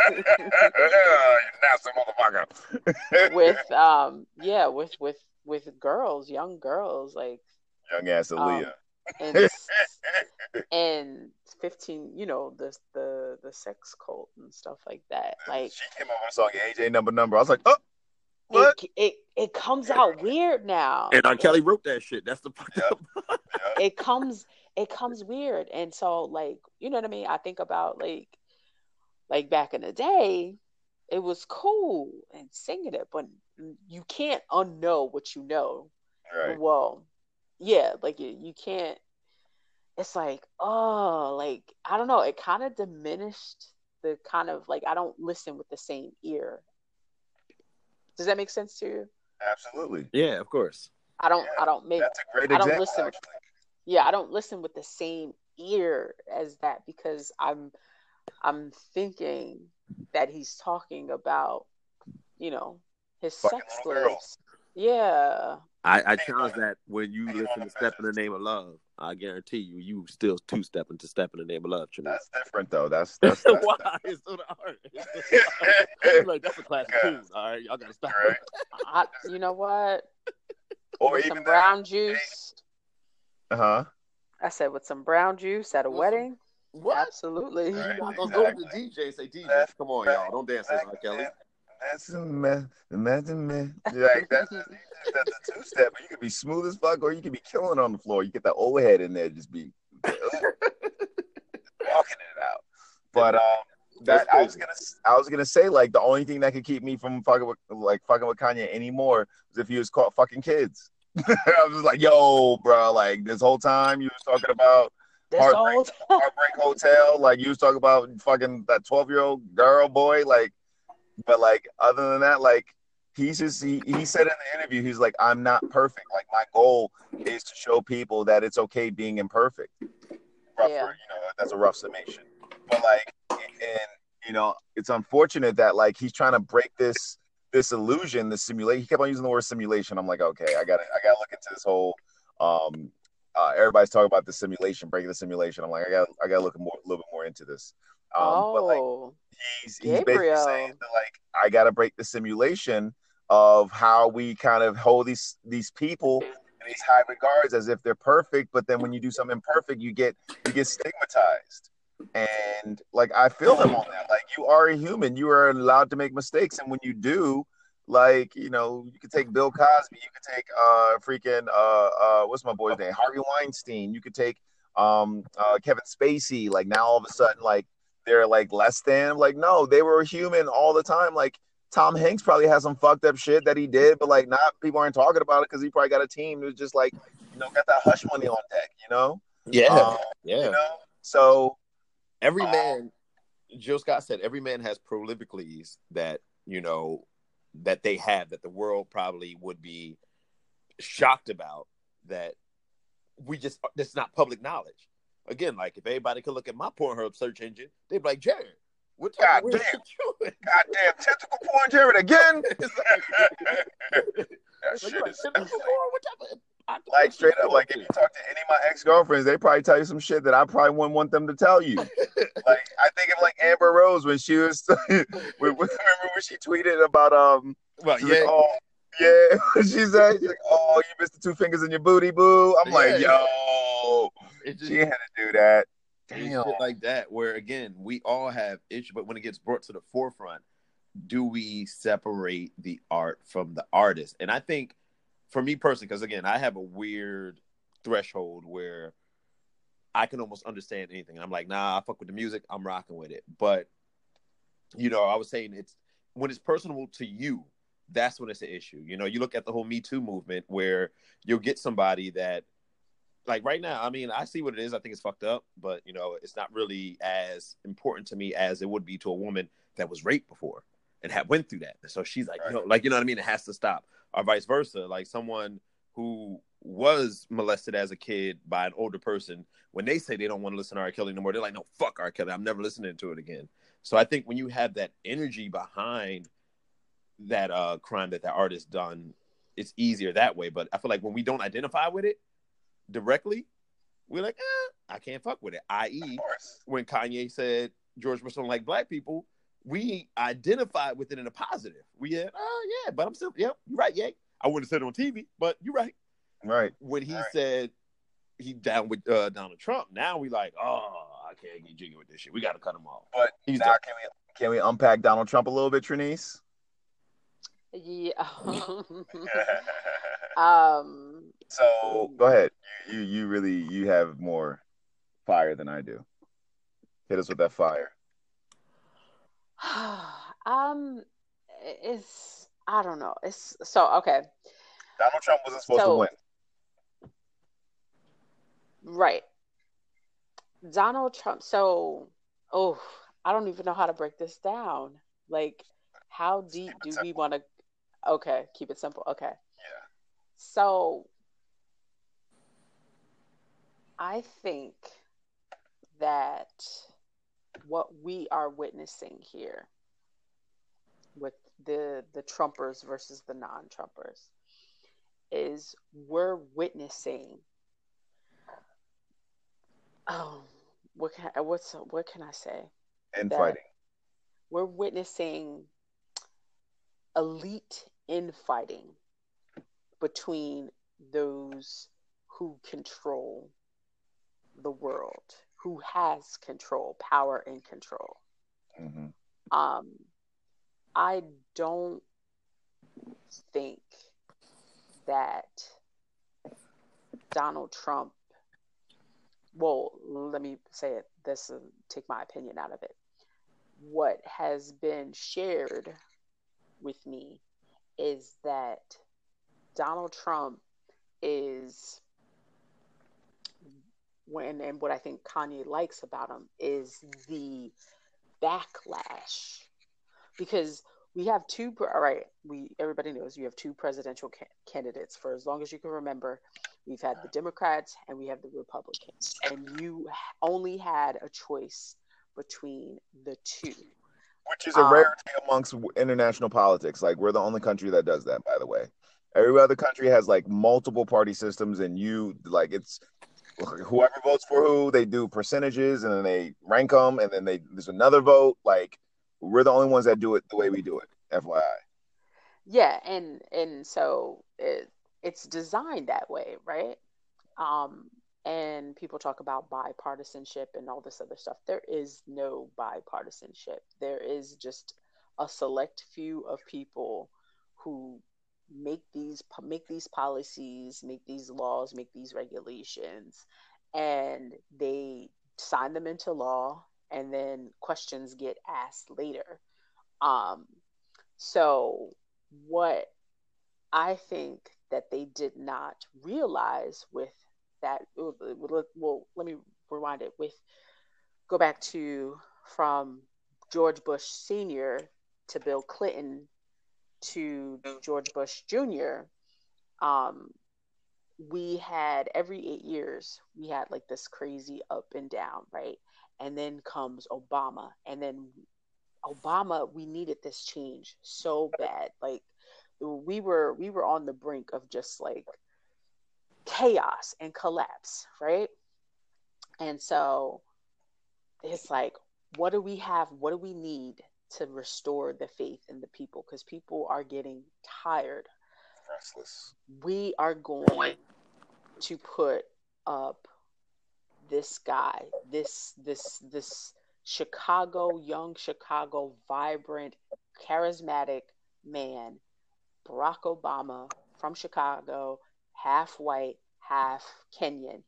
nasty motherfucker. with um yeah with with with girls young girls like Young ass Aaliyah. and *laughs* and 15 you know the the the sex cult and stuff like that like she came on with a song AJ number number. I was like, oh, what? it, it it comes out weird now and R. Kelly wrote that shit. That's the fucked up. it comes it comes weird and so like you know what i mean i think about like like back in the day it was cool and singing it but you can't unknow what you know Right. well yeah like you, you can't it's like oh like i don't know it kind of diminished the kind of like i don't listen with the same ear does that make sense to you Absolutely. yeah, of course. i don't Yeah, i don't make That's a great I don't example. listen. actually. Yeah, I don't listen with the same ear as that because I'm I'm thinking that he's talking about, you know, his Fucking sex little girls. lives. Yeah. I, I challenge that when you listen to "Step in the Name of Love." I guarantee you, you still two stepping to "Step in the Name of Love." Trinice. That's different though. That's *laughs* that's, that's Why? It's so the art. *laughs* It's like that's a classic tune. All right, y'all gotta stop. Right. I, you know what? or with even some brown juice. Uh huh. I said with some brown juice at a With wedding. What? Absolutely. Right. You're go to the DJ and say, "DJ, come on, y'all, don't dance like Kelly." That's a mess. Imagine me. Like that's that's a two step. You could be smooth as fuck, or you could be killing on the floor. You get that old head in there, just be *laughs* walking it out. But um, that I was gonna I was gonna say like the only thing that could keep me from fucking with like fucking with Kanye anymore was if he was caught fucking kids. I was like, yo, bro, like this whole time you was talking about Heartbreak. *laughs* Heartbreak Hotel, like you was talking about fucking that twelve year old girl boy, like, but like other than that, like he's just he, he said in the interview, he's like, I'm not perfect. Like my goal is to show people that it's okay being imperfect. Rougher, Yeah. you know, that's a rough summation. But like, and you know, it's unfortunate that like he's trying to break this this illusion, this simulation. He kept on using the word simulation. I'm like, okay, I gotta I gotta look into this whole um uh, everybody's talking about the simulation, breaking the simulation. I'm like, I got, I got to look more, a little bit more into this. Um, but like, oh, he's, he's basically saying that, like, I got to break the simulation of how we kind of hold these these people in these high regards as if they're perfect, but then when you do something perfect, you get you get stigmatized. And like, I feel him on that. Like, you are a human. You are allowed to make mistakes, and when you do, like you know, you could take Bill Cosby, you could take uh freaking uh uh what's my boy's name, Harvey Weinstein, you could take um uh Kevin Spacey. Like now, all of a sudden, like they're like less than. Like no, they were human all the time. Like Tom Hanks probably has some fucked up shit that he did, but like not people aren't talking about it because he probably got a team who's just like you know got that hush money on deck. You know, Yeah, Um, yeah. you know. So every man Jill Scott said every man has prolifically that you know that they have that the world probably would be shocked about that we just that's not public knowledge again like if everybody could look at my Pornhub search engine they'd be like Jared what God damn. *laughs* in?" goddamn tentacle porn, Jared again. *laughs* That like, shit like, is "Tentacle porn? What type like straight up. Like if you talk to any of my ex girlfriends, they probably tell you some shit that I probably wouldn't want them to tell you. *laughs* like I think of like Amber Rose when she was. *laughs* remember when she tweeted about um. well she's yeah like, oh, yeah. *laughs* she said, she's like, "Oh, you missed the two fingers in your booty, boo." I'm like, yo, it just she had to do that. Damn. shit like that where again we all have issues but when it gets brought to the forefront do we separate the art from the artist and i think for me personally because again i have a weird threshold where i can almost understand anything. I'm like nah i fuck with the music i'm rocking with it. But you know i was saying it's when it's personal to you that's when it's an issue. You know you look at the whole me too movement where you'll get somebody that like right now, I mean, I see what it is. I think it's fucked up, but you know, it's not really as important to me as it would be to a woman that was raped before and had went through that. So she's like, you know, like you know what I mean? It has to stop. Or vice versa. Like someone who was molested as a kid by an older person, when they say they don't want to listen to R. Kelly anymore, they're like, no, fuck R. Kelly. I'm never listening to it again. So I think when you have that energy behind that uh crime that the artist done, it's easier that way. But I feel like when we don't identify with it directly, we're like, eh, I can't fuck with it. I.e., when Kanye said George Bush don't like black people, we identified with it in a positive. We had, oh yeah, but I'm still, yeah, you're right, yeah. I wouldn't have said it on TV, but you're right. Right. When he Right. said he down with uh, Donald Trump, now we like, oh, I can't get jiggy with this shit. We got to cut him off. But He's now done. can we can we unpack Donald Trump a little bit, Trinice? yeah. *laughs* um. so go ahead. You, you you really you have more fire than I do. Hit us with that fire. *sighs* um. It's. I don't know. It's so okay. Donald Trump wasn't supposed So- to win. Right. Donald Trump. So, oh, I don't even know how to break this down. Like, how deep do we want to? Okay, keep it simple. Okay. Yeah. So, I think that what we are witnessing here with the the Trumpers versus the non-Trumpers is we're witnessing oh what can I, what's what can I say? And That- fighting. We're witnessing elite infighting between those who control the world, who has control, power and control. hmm Um, I don't think that Donald Trump. Well, let me say it this and take my opinion out of it. What has been shared with me is that Donald Trump is when and what I think Kanye likes about him is the backlash because we have two all right we everybody knows you have two presidential ca- candidates for as long as you can remember we've had the democrats and we have the republicans and you only had a choice between the two Which is a Um, rarity amongst international politics. Like we're the only country that does that, by the way. Every other country has like multiple party systems, and you like it's whoever votes for who. They do percentages, and then they rank them, and then they there's another vote. Like we're the only ones that do it the way we do it. FYI. yeah and and so it, it's designed that way right um and people talk about bipartisanship and all this other stuff there is no bipartisanship there is just a select few of people who make these make these policies make these laws make these regulations and they sign them into law and then questions get asked later um so what I think that they did not realize with that, well, let me rewind it with go back to from George Bush Sr. to Bill Clinton to George Bush Jr. Um, we had every eight years, we had like this crazy up and down, right? And then comes Obama, and then Obama, we needed this change so bad. Like we were we were on the brink of just like chaos and collapse, right? And so it's like, what do we have? What do we need to restore the faith in the people? Because people are getting tired. Restless. We are going to put up this guy, this this this Chicago, young Chicago, vibrant, charismatic man, Barack Obama from Chicago, half white, half Kenyan.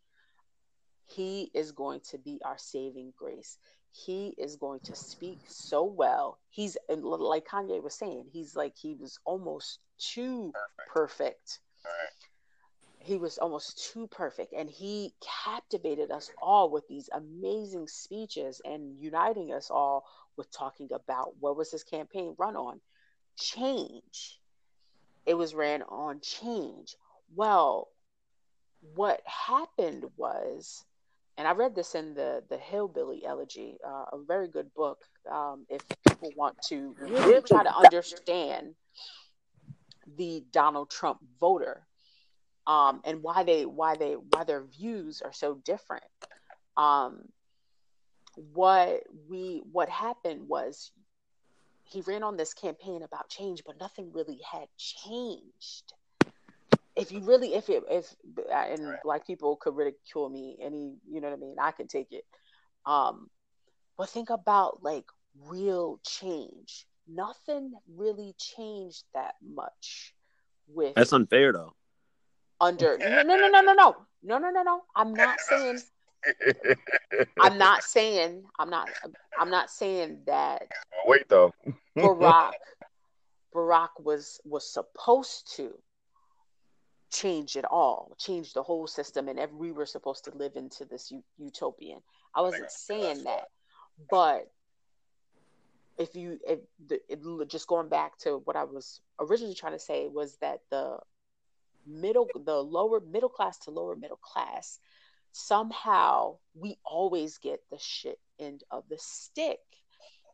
He is going to be our saving grace. He is going to speak so well. He's like Kanye was saying, he's like he was almost too perfect. Right. He was almost too perfect, and he captivated us all with these amazing speeches and uniting us all with talking about what was his campaign run on change. It was ran on change. Well, what happened was, and I read this in the the Hillbilly Elegy, uh, a very good book. Um, if people want to really try to understand the Donald Trump voter, um, and why they why they why their views are so different. Um, what we what happened was he ran on this campaign about change, but nothing really had changed. If you really, if it, if and Right. black people could ridicule me, any, you know what I mean, I can take it. Um, but think about like real change. Nothing really changed that much with That's unfair though. under *laughs* no no no no no no no no no no. I'm not saying *laughs* I'm not saying I'm not I'm not saying that Wait though. Barack Barack was was supposed to change it all, change the whole system, and every, we were supposed to live into this u- utopian. I wasn't saying that, but if you if the, it, just going back to what I was originally trying to say was that the middle the lower middle class to lower middle class somehow we always get the shit end of the stick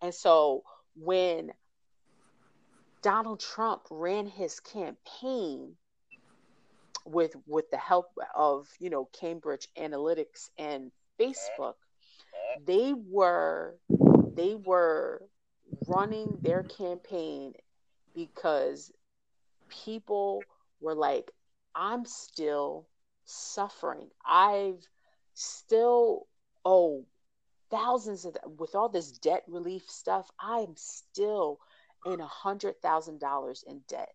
and so when Donald Trump ran his campaign with with the help of you know Cambridge Analytica and Facebook, they were they were running their campaign because people were like, I'm still suffering. I've still oh thousands of with all this debt relief stuff. I'm still in a hundred thousand dollars in debt.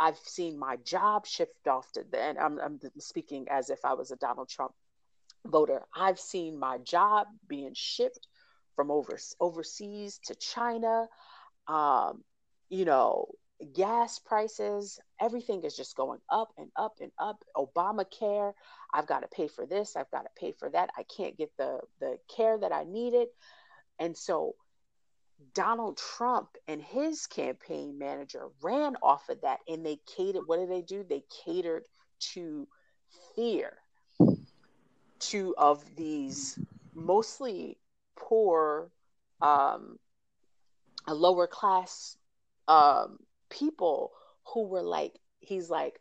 I've seen my job shift off to and I'm, I'm speaking as if I was a Donald Trump voter. I've seen my job being shipped from over, overseas to China. Um, you know, gas prices, everything is just going up and up and up. Obamacare, I've got to pay for this, I've got to pay for that. I can't get the the care that I needed. And so Donald Trump and his campaign manager ran off of that and they catered what did they do? They catered to fear to of these mostly poor um lower class um people who were like he's like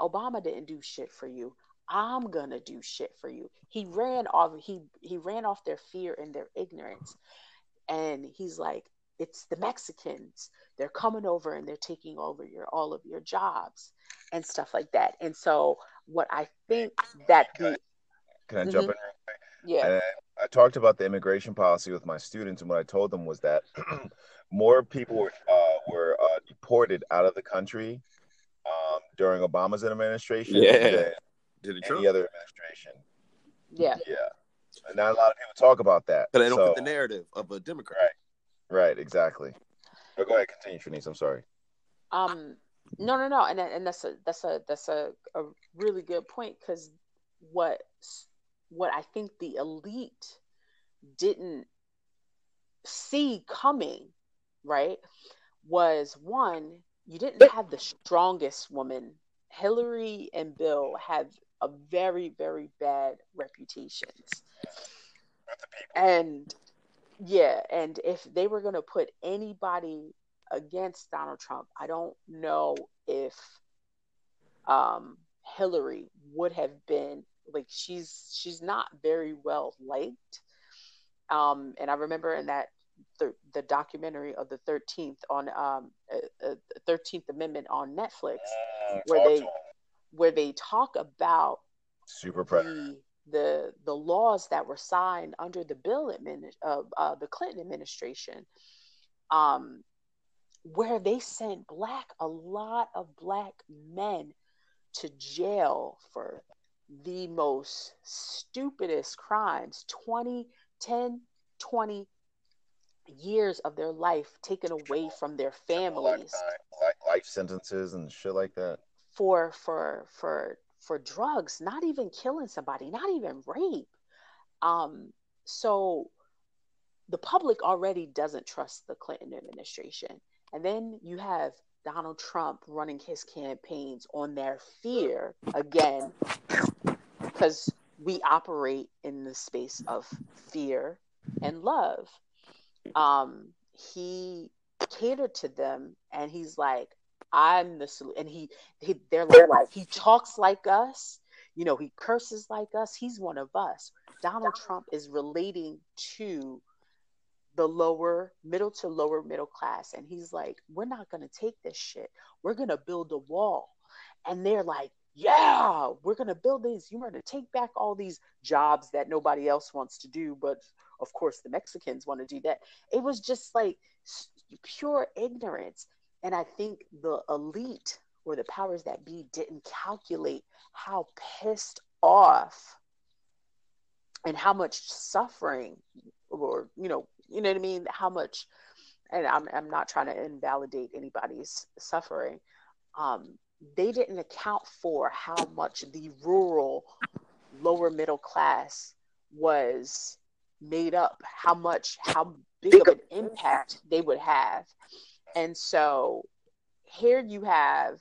Obama didn't do shit for you. I'm gonna do shit for you. He ran off he he ran off their fear and their ignorance and he's like it's the mexicans they're coming over and they're taking over your all of your jobs and stuff like that and so what i think that can the I, can I Mhm. jump in yeah And I talked about the immigration policy with my students, and what I told them was that *clears throat* more people were uh, were uh, deported out of the country um, during Obama's administration Yeah. than Did it any Trump? other administration. yeah Yeah, and not a lot of people talk about that. But they don't So- fit the narrative of a Democrat. Right, exactly. But go ahead, continue, Shanice. I'm sorry. um no no no and and that's a that's a that's a, a really good point because what what i think the elite didn't see coming right was one you didn't have the strongest woman hillary and bill have a very very bad reputations With the people. And yeah, and if they were going to put anybody against Donald Trump, I don't know if um, Hillary would have been like she's she's not very well liked. Um, and I remember in that th- the documentary of the Thirteenth on um, Thirteenth Amendment on Netflix, Mm, where they- where they talk about super predator. the the the laws that were signed under the Bill admin, uh, uh, the Clinton administration, um, where they sent black a lot of black men to jail for the most stupidest crimes 20 10 20 years of their life taken away from their families life, life sentences and shit like that. for for for for drugs not even killing somebody not even rape. Um so the public already doesn't trust the clinton administration. And then you have donald trump running his campaigns on their fear again because we operate in the space of fear and love. Um he catered to them and he's like i'm the solution and he, he they're like he talks like us you know he curses like us he's one of us. Donald trump is relating to the lower middle to lower middle class and he's like we're not going to take this shit. We're going to build a wall. And they're like yeah we're going to build these. You're going to take back all these jobs that nobody else wants to do but of course the mexicans want to do that. It was just like pure ignorance and i think the elite or the powers that be didn't calculate how pissed off and how much suffering or you know you know what i mean? How much and i'm, I'm not trying to invalidate anybody's suffering. Um, they didn't account for how much the rural lower middle class was made up how much how big of an impact they would have and so here you have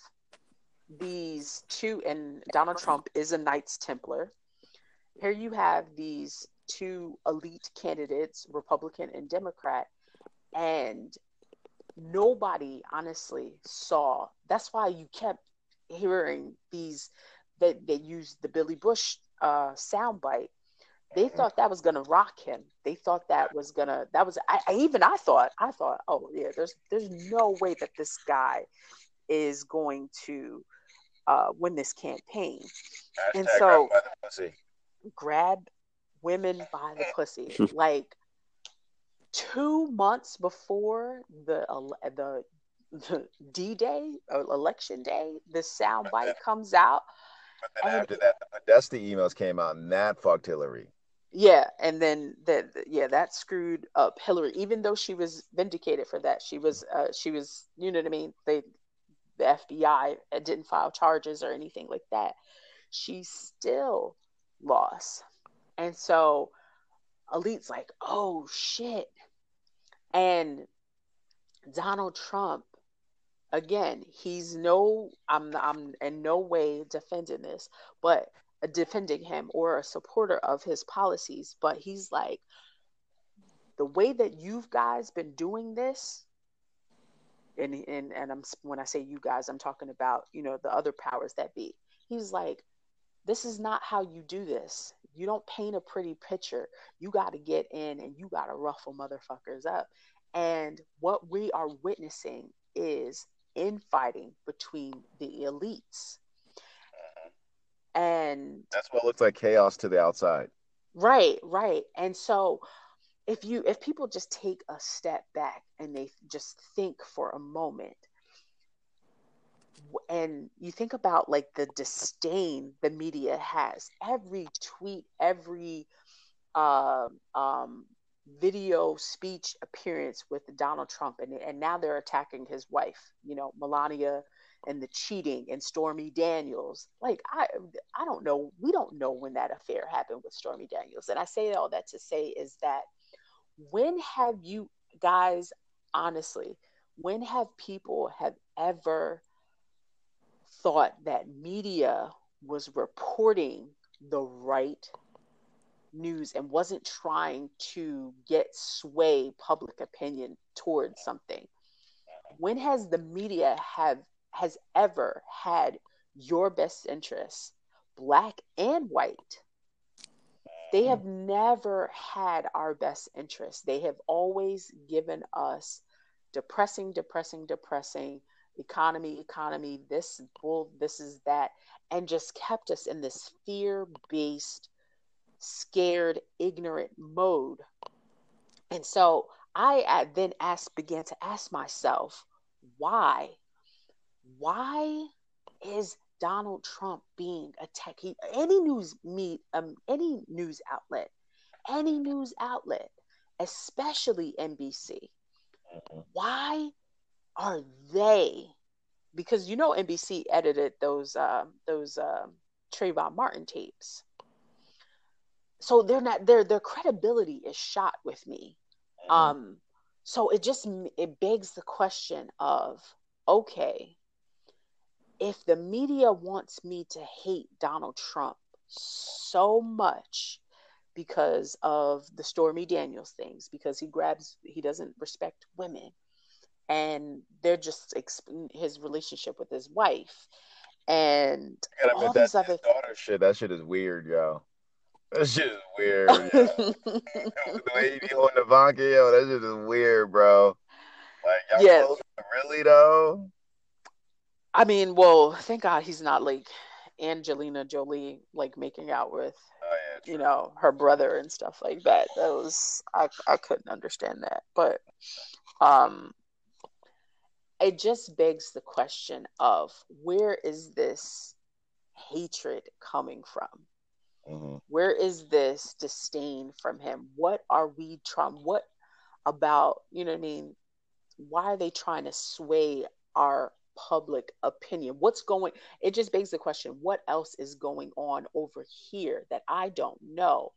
these two and donald trump is a knights templar here you have these two elite candidates republican and democrat and nobody honestly saw that's why you kept hearing these they they used the Billy Bush uh, soundbite. They thought that was gonna rock him. They thought that was gonna that was I, I even I thought I thought oh yeah there's there's no way that this guy is going to uh, win this campaign. and so grab by the pussy. grab women by the pussy *laughs* like two months before the the, the D-Day election day, this soundbite comes out. But then And- after that, the Podesta emails came out, and that fucked Hillary. Yeah, and then that yeah, that screwed up Hillary. Even though she was vindicated for that, she was uh, she was you know what I mean. They the FBI didn't file charges or anything like that. She still lost, and so Elite's like, oh shit, and Donald Trump again. He's no, I'm I'm in no way defending this, but defending him or a supporter of his policies, but he's like, the way that you guys been doing this, and and and I'm when I say you guys, I'm talking about you know the other powers that be. He's like, this is not how you do this. You don't paint a pretty picture. You got to get in and you got to ruffle motherfuckers up. And what we are witnessing is infighting between the elites. And That's what looks like chaos to the outside. Right, right. And so if you if people just take a step back and they just think for a moment and you think about like the disdain the media has every tweet every um um video speech appearance with Donald Trump and and now they're attacking his wife you know Melania and the cheating and Stormy Daniels. Like I I don't know, we don't know when that affair happened with Stormy Daniels. And I say all that to say is that when have you guys honestly, when have people have ever thought that media was reporting the right news and wasn't trying to get sway public opinion towards something? When has the media have has ever had your best interests, black and white. They have never had our best interests. They have always given us depressing, depressing, depressing economy, economy, this bull, this is that, and just kept us in this fear based, scared, ignorant mode. And so I then asked, began to ask myself, why? Why is Donald Trump being attacked? He, any news meet, um, any news outlet, any news outlet, especially NBC, why are they? Because you know NBC edited those uh, those uh, Trayvon Martin tapes, so they're not their their credibility is shot with me. Um, so it just it begs the question of okay if the media wants me to hate Donald Trump so much because of the Stormy Daniels things, because he grabs, he doesn't respect women, and they're just exp- his relationship with his wife, and I all admit, that other. daughter shit, that shit is weird, yo. That shit is weird. *laughs* yo. the way he be holding Ivanka, yo, that shit is weird, bro. Like, y'all Yeah. really though? I mean, well, thank God he's not like Angelina Jolie, like making out with Oh yeah, you know her brother and stuff like that. That was i i couldn't understand that. But um it just begs the question of where is this hatred coming from? Hmm where is this disdain from him? What are we trying what about you know what i mean? Why are they trying to sway our public opinion. What's going it just begs the question what else is going on over here that i don't know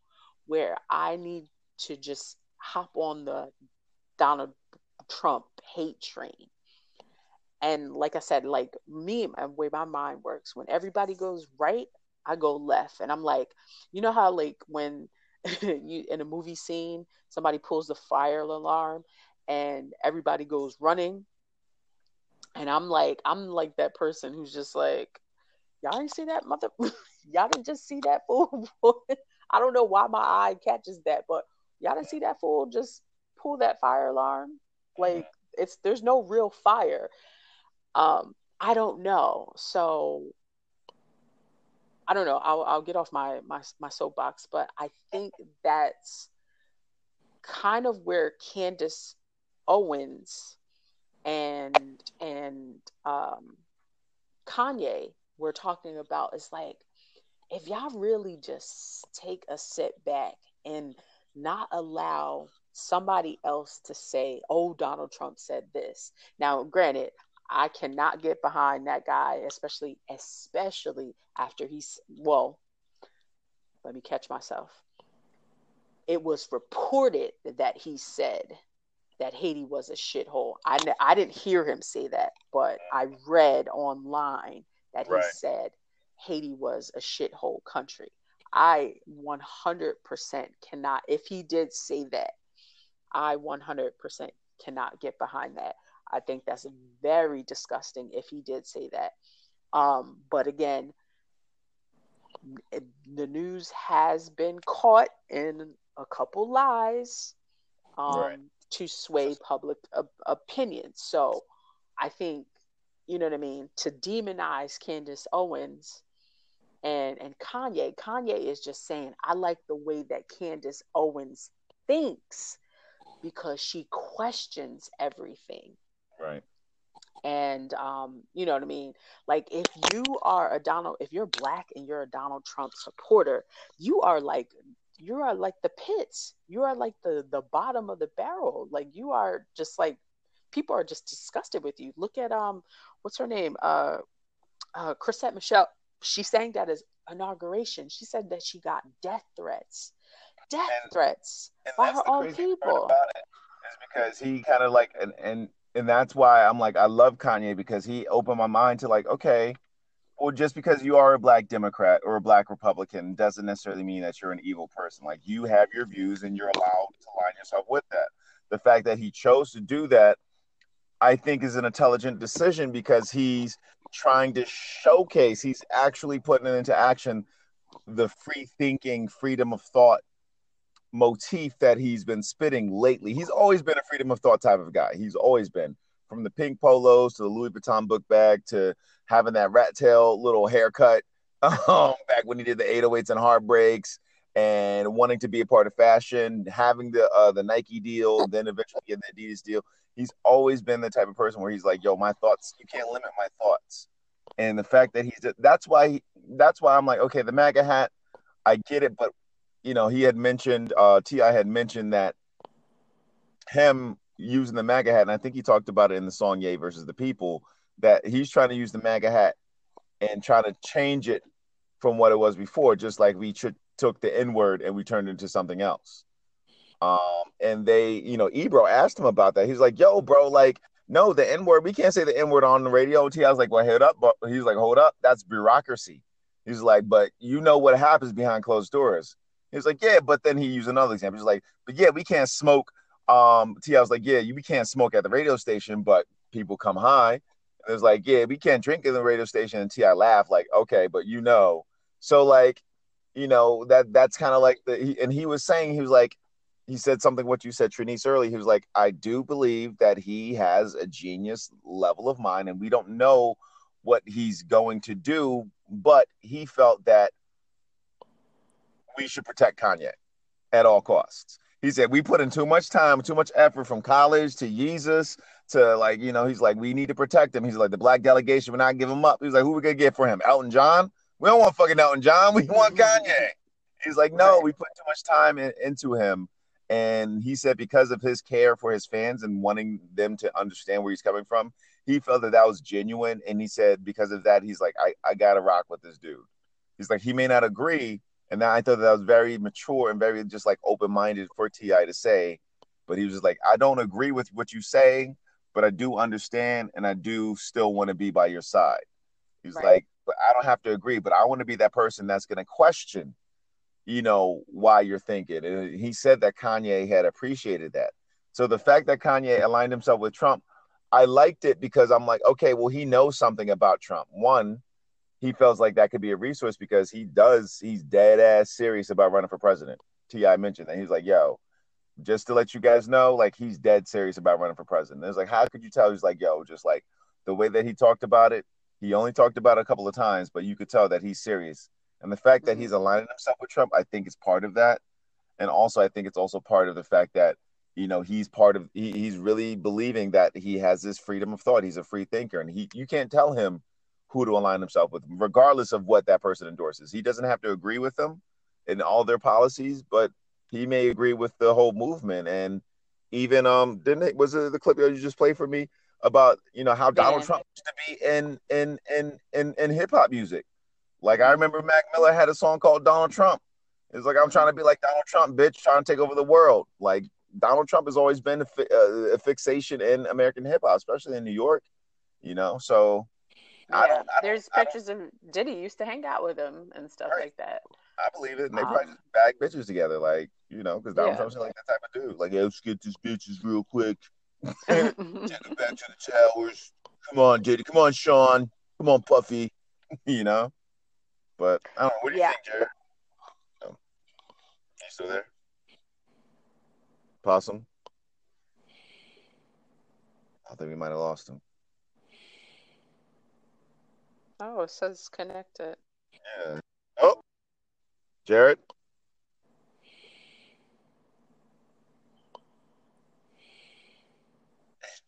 where i need to just hop on the donald trump hate train? And like i said like me and way my mind works. When everybody goes right i go left. And i'm like you know how like when *laughs* you in a movie scene somebody pulls the fire alarm and everybody goes running and i'm like i'm like that person who's just like y'all didn't see that mother. *laughs* y'all didn't just see that fool. *laughs* I don't know why my eye catches that, but y'all didn't see that fool just pull that fire alarm. Like it's there's no real fire. Um, I don't know. So I don't know. I'll I'll get off my my my soapbox, but I think that's kind of where Candace Owens and and um, Kanye were talking about is like if y'all really just take a sit back and not allow somebody else to say, "Oh, Donald Trump said this." Now, granted, I cannot get behind that guy, especially especially after he's well. Let me catch myself. It was reported that he said that Haiti was a shithole. I I didn't hear him say that, but I read online that he right. said Haiti was a shithole country. I 100% cannot. If he did say that, I 100% cannot get behind that. I think that's very disgusting if he did say that. Um, but again, the news has been caught in a couple lies um, right. To sway public opinion. So I think, you know what I mean, to demonize Candace Owens and, and Kanye, Kanye is just saying, I like the way that Candace Owens thinks because she questions everything. Right. And um, you know what I mean? Like if you are a Donald, if you're black and you're a Donald Trump supporter, you are like you are like the pits. You are like the the bottom of the barrel. Like you are just like people are just disgusted with you. Look at um what's her name? Uh uh Chrisette Michele. She sang that as inauguration. She said that she got death threats. Death and, threats and by her own people. Is because he kind of like and and and that's why I'm like I love Kanye because he opened my mind to like okay, well just because you are a black Democrat or a black Republican doesn't necessarily mean that you're an evil person. Like you have your views and you're allowed to line yourself with that. The fact that he chose to do that, I think, is an intelligent decision because he's trying to showcase. He's actually putting it into action the free thinking, freedom of thought motif that he's been spitting lately. He's always been a freedom of thought type of guy. He's always been from the pink polos to the Louis Vuitton book bag to having that rat tail little haircut *laughs* um, back when he did the 808s and heartbreaks and wanting to be a part of fashion, having the uh, the Nike deal, then eventually getting the Adidas deal. He's always been the type of person where he's like, "Yo, my thoughts, you can't limit my thoughts." And the fact that he's that's why he, that's why I'm like, okay, the MAGA hat, I get it, but you know, he had mentioned uh T.I. had mentioned that him using the MAGA hat, and I think he talked about it in the song Ye versus the People, that he's trying to use the MAGA hat and try to change it from what it was before, just like we tr- took the N word and we turned it into something else. Um, and they, you know, Ebro asked him about that. He's like, "Yo, bro, like, no, the N word, we can't say the N word on the radio." T.I. was like, "Well, hold up," but he's like, "Hold up, that's bureaucracy." He's like, "But you know what happens behind closed doors." He's like, yeah, but then he used another example. He's like, but yeah, we can't smoke. Um, T.I. was like, yeah, you we can't smoke at the radio station, but people come high. And it was like, yeah, we can't drink in the radio station. And T.I. laughed like, okay, but you know, so like, you know that that's kind of like the. He, and he was saying he was like, he said something what you said, Trinice, early. He was like, I do believe that he has a genius level of mind, and we don't know what he's going to do, but he felt that we should protect Kanye at all costs. He said we put in too much time, too much effort from college to Jesus to like, you know, he's like, we need to protect him. He's like, the black delegation, we're not give him up. He's like, who we gonna get for him? Elton John? We don't want fucking Elton John. We want mm-hmm. Kanye. He's like, no, we put too much time in, into him. And he said because of his care for his fans and wanting them to understand where he's coming from, he felt that that was genuine. And he said because of that, he's like, I, I gotta rock with this dude. He's like, he may not agree, and I thought that was very mature and very just like open minded for T.I. to say. But he was just like, I don't agree with what you say, but I do understand and I do still want to be by your side. He's right. like, but I don't have to agree, but I want to be that person that's going to question, you know, why you're thinking. And he said that Kanye had appreciated that. So the fact that Kanye aligned himself with Trump, I liked it because I'm like, okay, well, he knows something about Trump. One, he feels like that could be a resource because he does he's dead ass serious about running for president. T.I. mentioned that he's like, yo, just to let you guys know, like he's dead serious about running for president. It's like, how could you tell? He's like, yo, just like the way that he talked about it. He only talked about it a couple of times, but you could tell that he's serious. And the fact that he's mm-hmm. aligning himself with Trump, I think is part of that. And also, I think it's also part of the fact that you know he's part of he, he's really believing that he has this freedom of thought. He's a free thinker, and he you can't tell him who to align himself with, regardless of what that person endorses. He doesn't have to agree with them in all their policies, but he may agree with the whole movement. And even um, didn't it was it the clip you just played for me about you know how Donald yeah. Trump used to be in in in in, in hip hop music. Like I remember Mac Miller had a song called Donald Trump. It's like I'm trying to be like Donald Trump, bitch, trying to take over the world. Like Donald Trump has always been a, fi- uh, a fixation in American hip hop, especially in New York. You know, so I don't, I there's pictures of Diddy used to hang out with him and stuff right. like that. I believe it. And they um, probably just bag bitches together, like you know, because Donald yeah. Trump's like that type of dude. Like, yeah, let's get these bitches real quick. *laughs* *laughs* Take them back to the towers. Come on, Diddy. Come on, Sean. Come on, Puffy. *laughs* you know. But I don't know. What do you yeah. think, Jared? Oh. You still there? Possum. I think we might have lost him. Oh, it says connected. Yeah. Oh, Jared.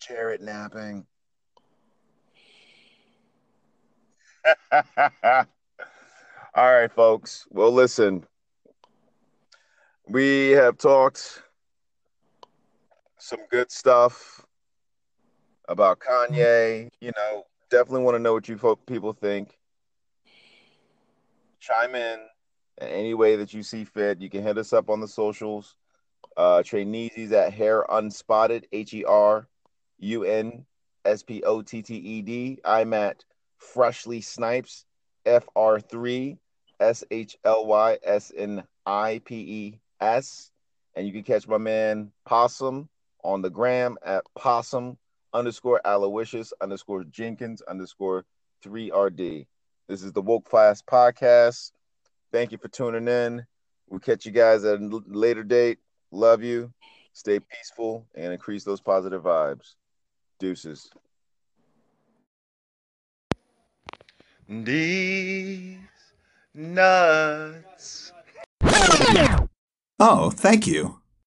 Jared napping? *laughs* All right, folks. Well, listen. We have talked some good stuff about Kanye. You know, definitely want to know what you people think. Chime in any way that you see fit. You can hit us up on the socials. Uh, Traineezy's at Hair Unspotted, H E R U N S P O T T E D. I'm at Freshly Snipes, F R 3 S H L Y S N I P E S. And you can catch my man Possum on the gram at Possum underscore Aloysius underscore Jenkins underscore 3RD. This is the Woke Class Podcast. Thank you for tuning in. We'll catch you guys at a later date. Love you. Stay peaceful and increase those positive vibes. Deuces. These nuts. Oh, thank you.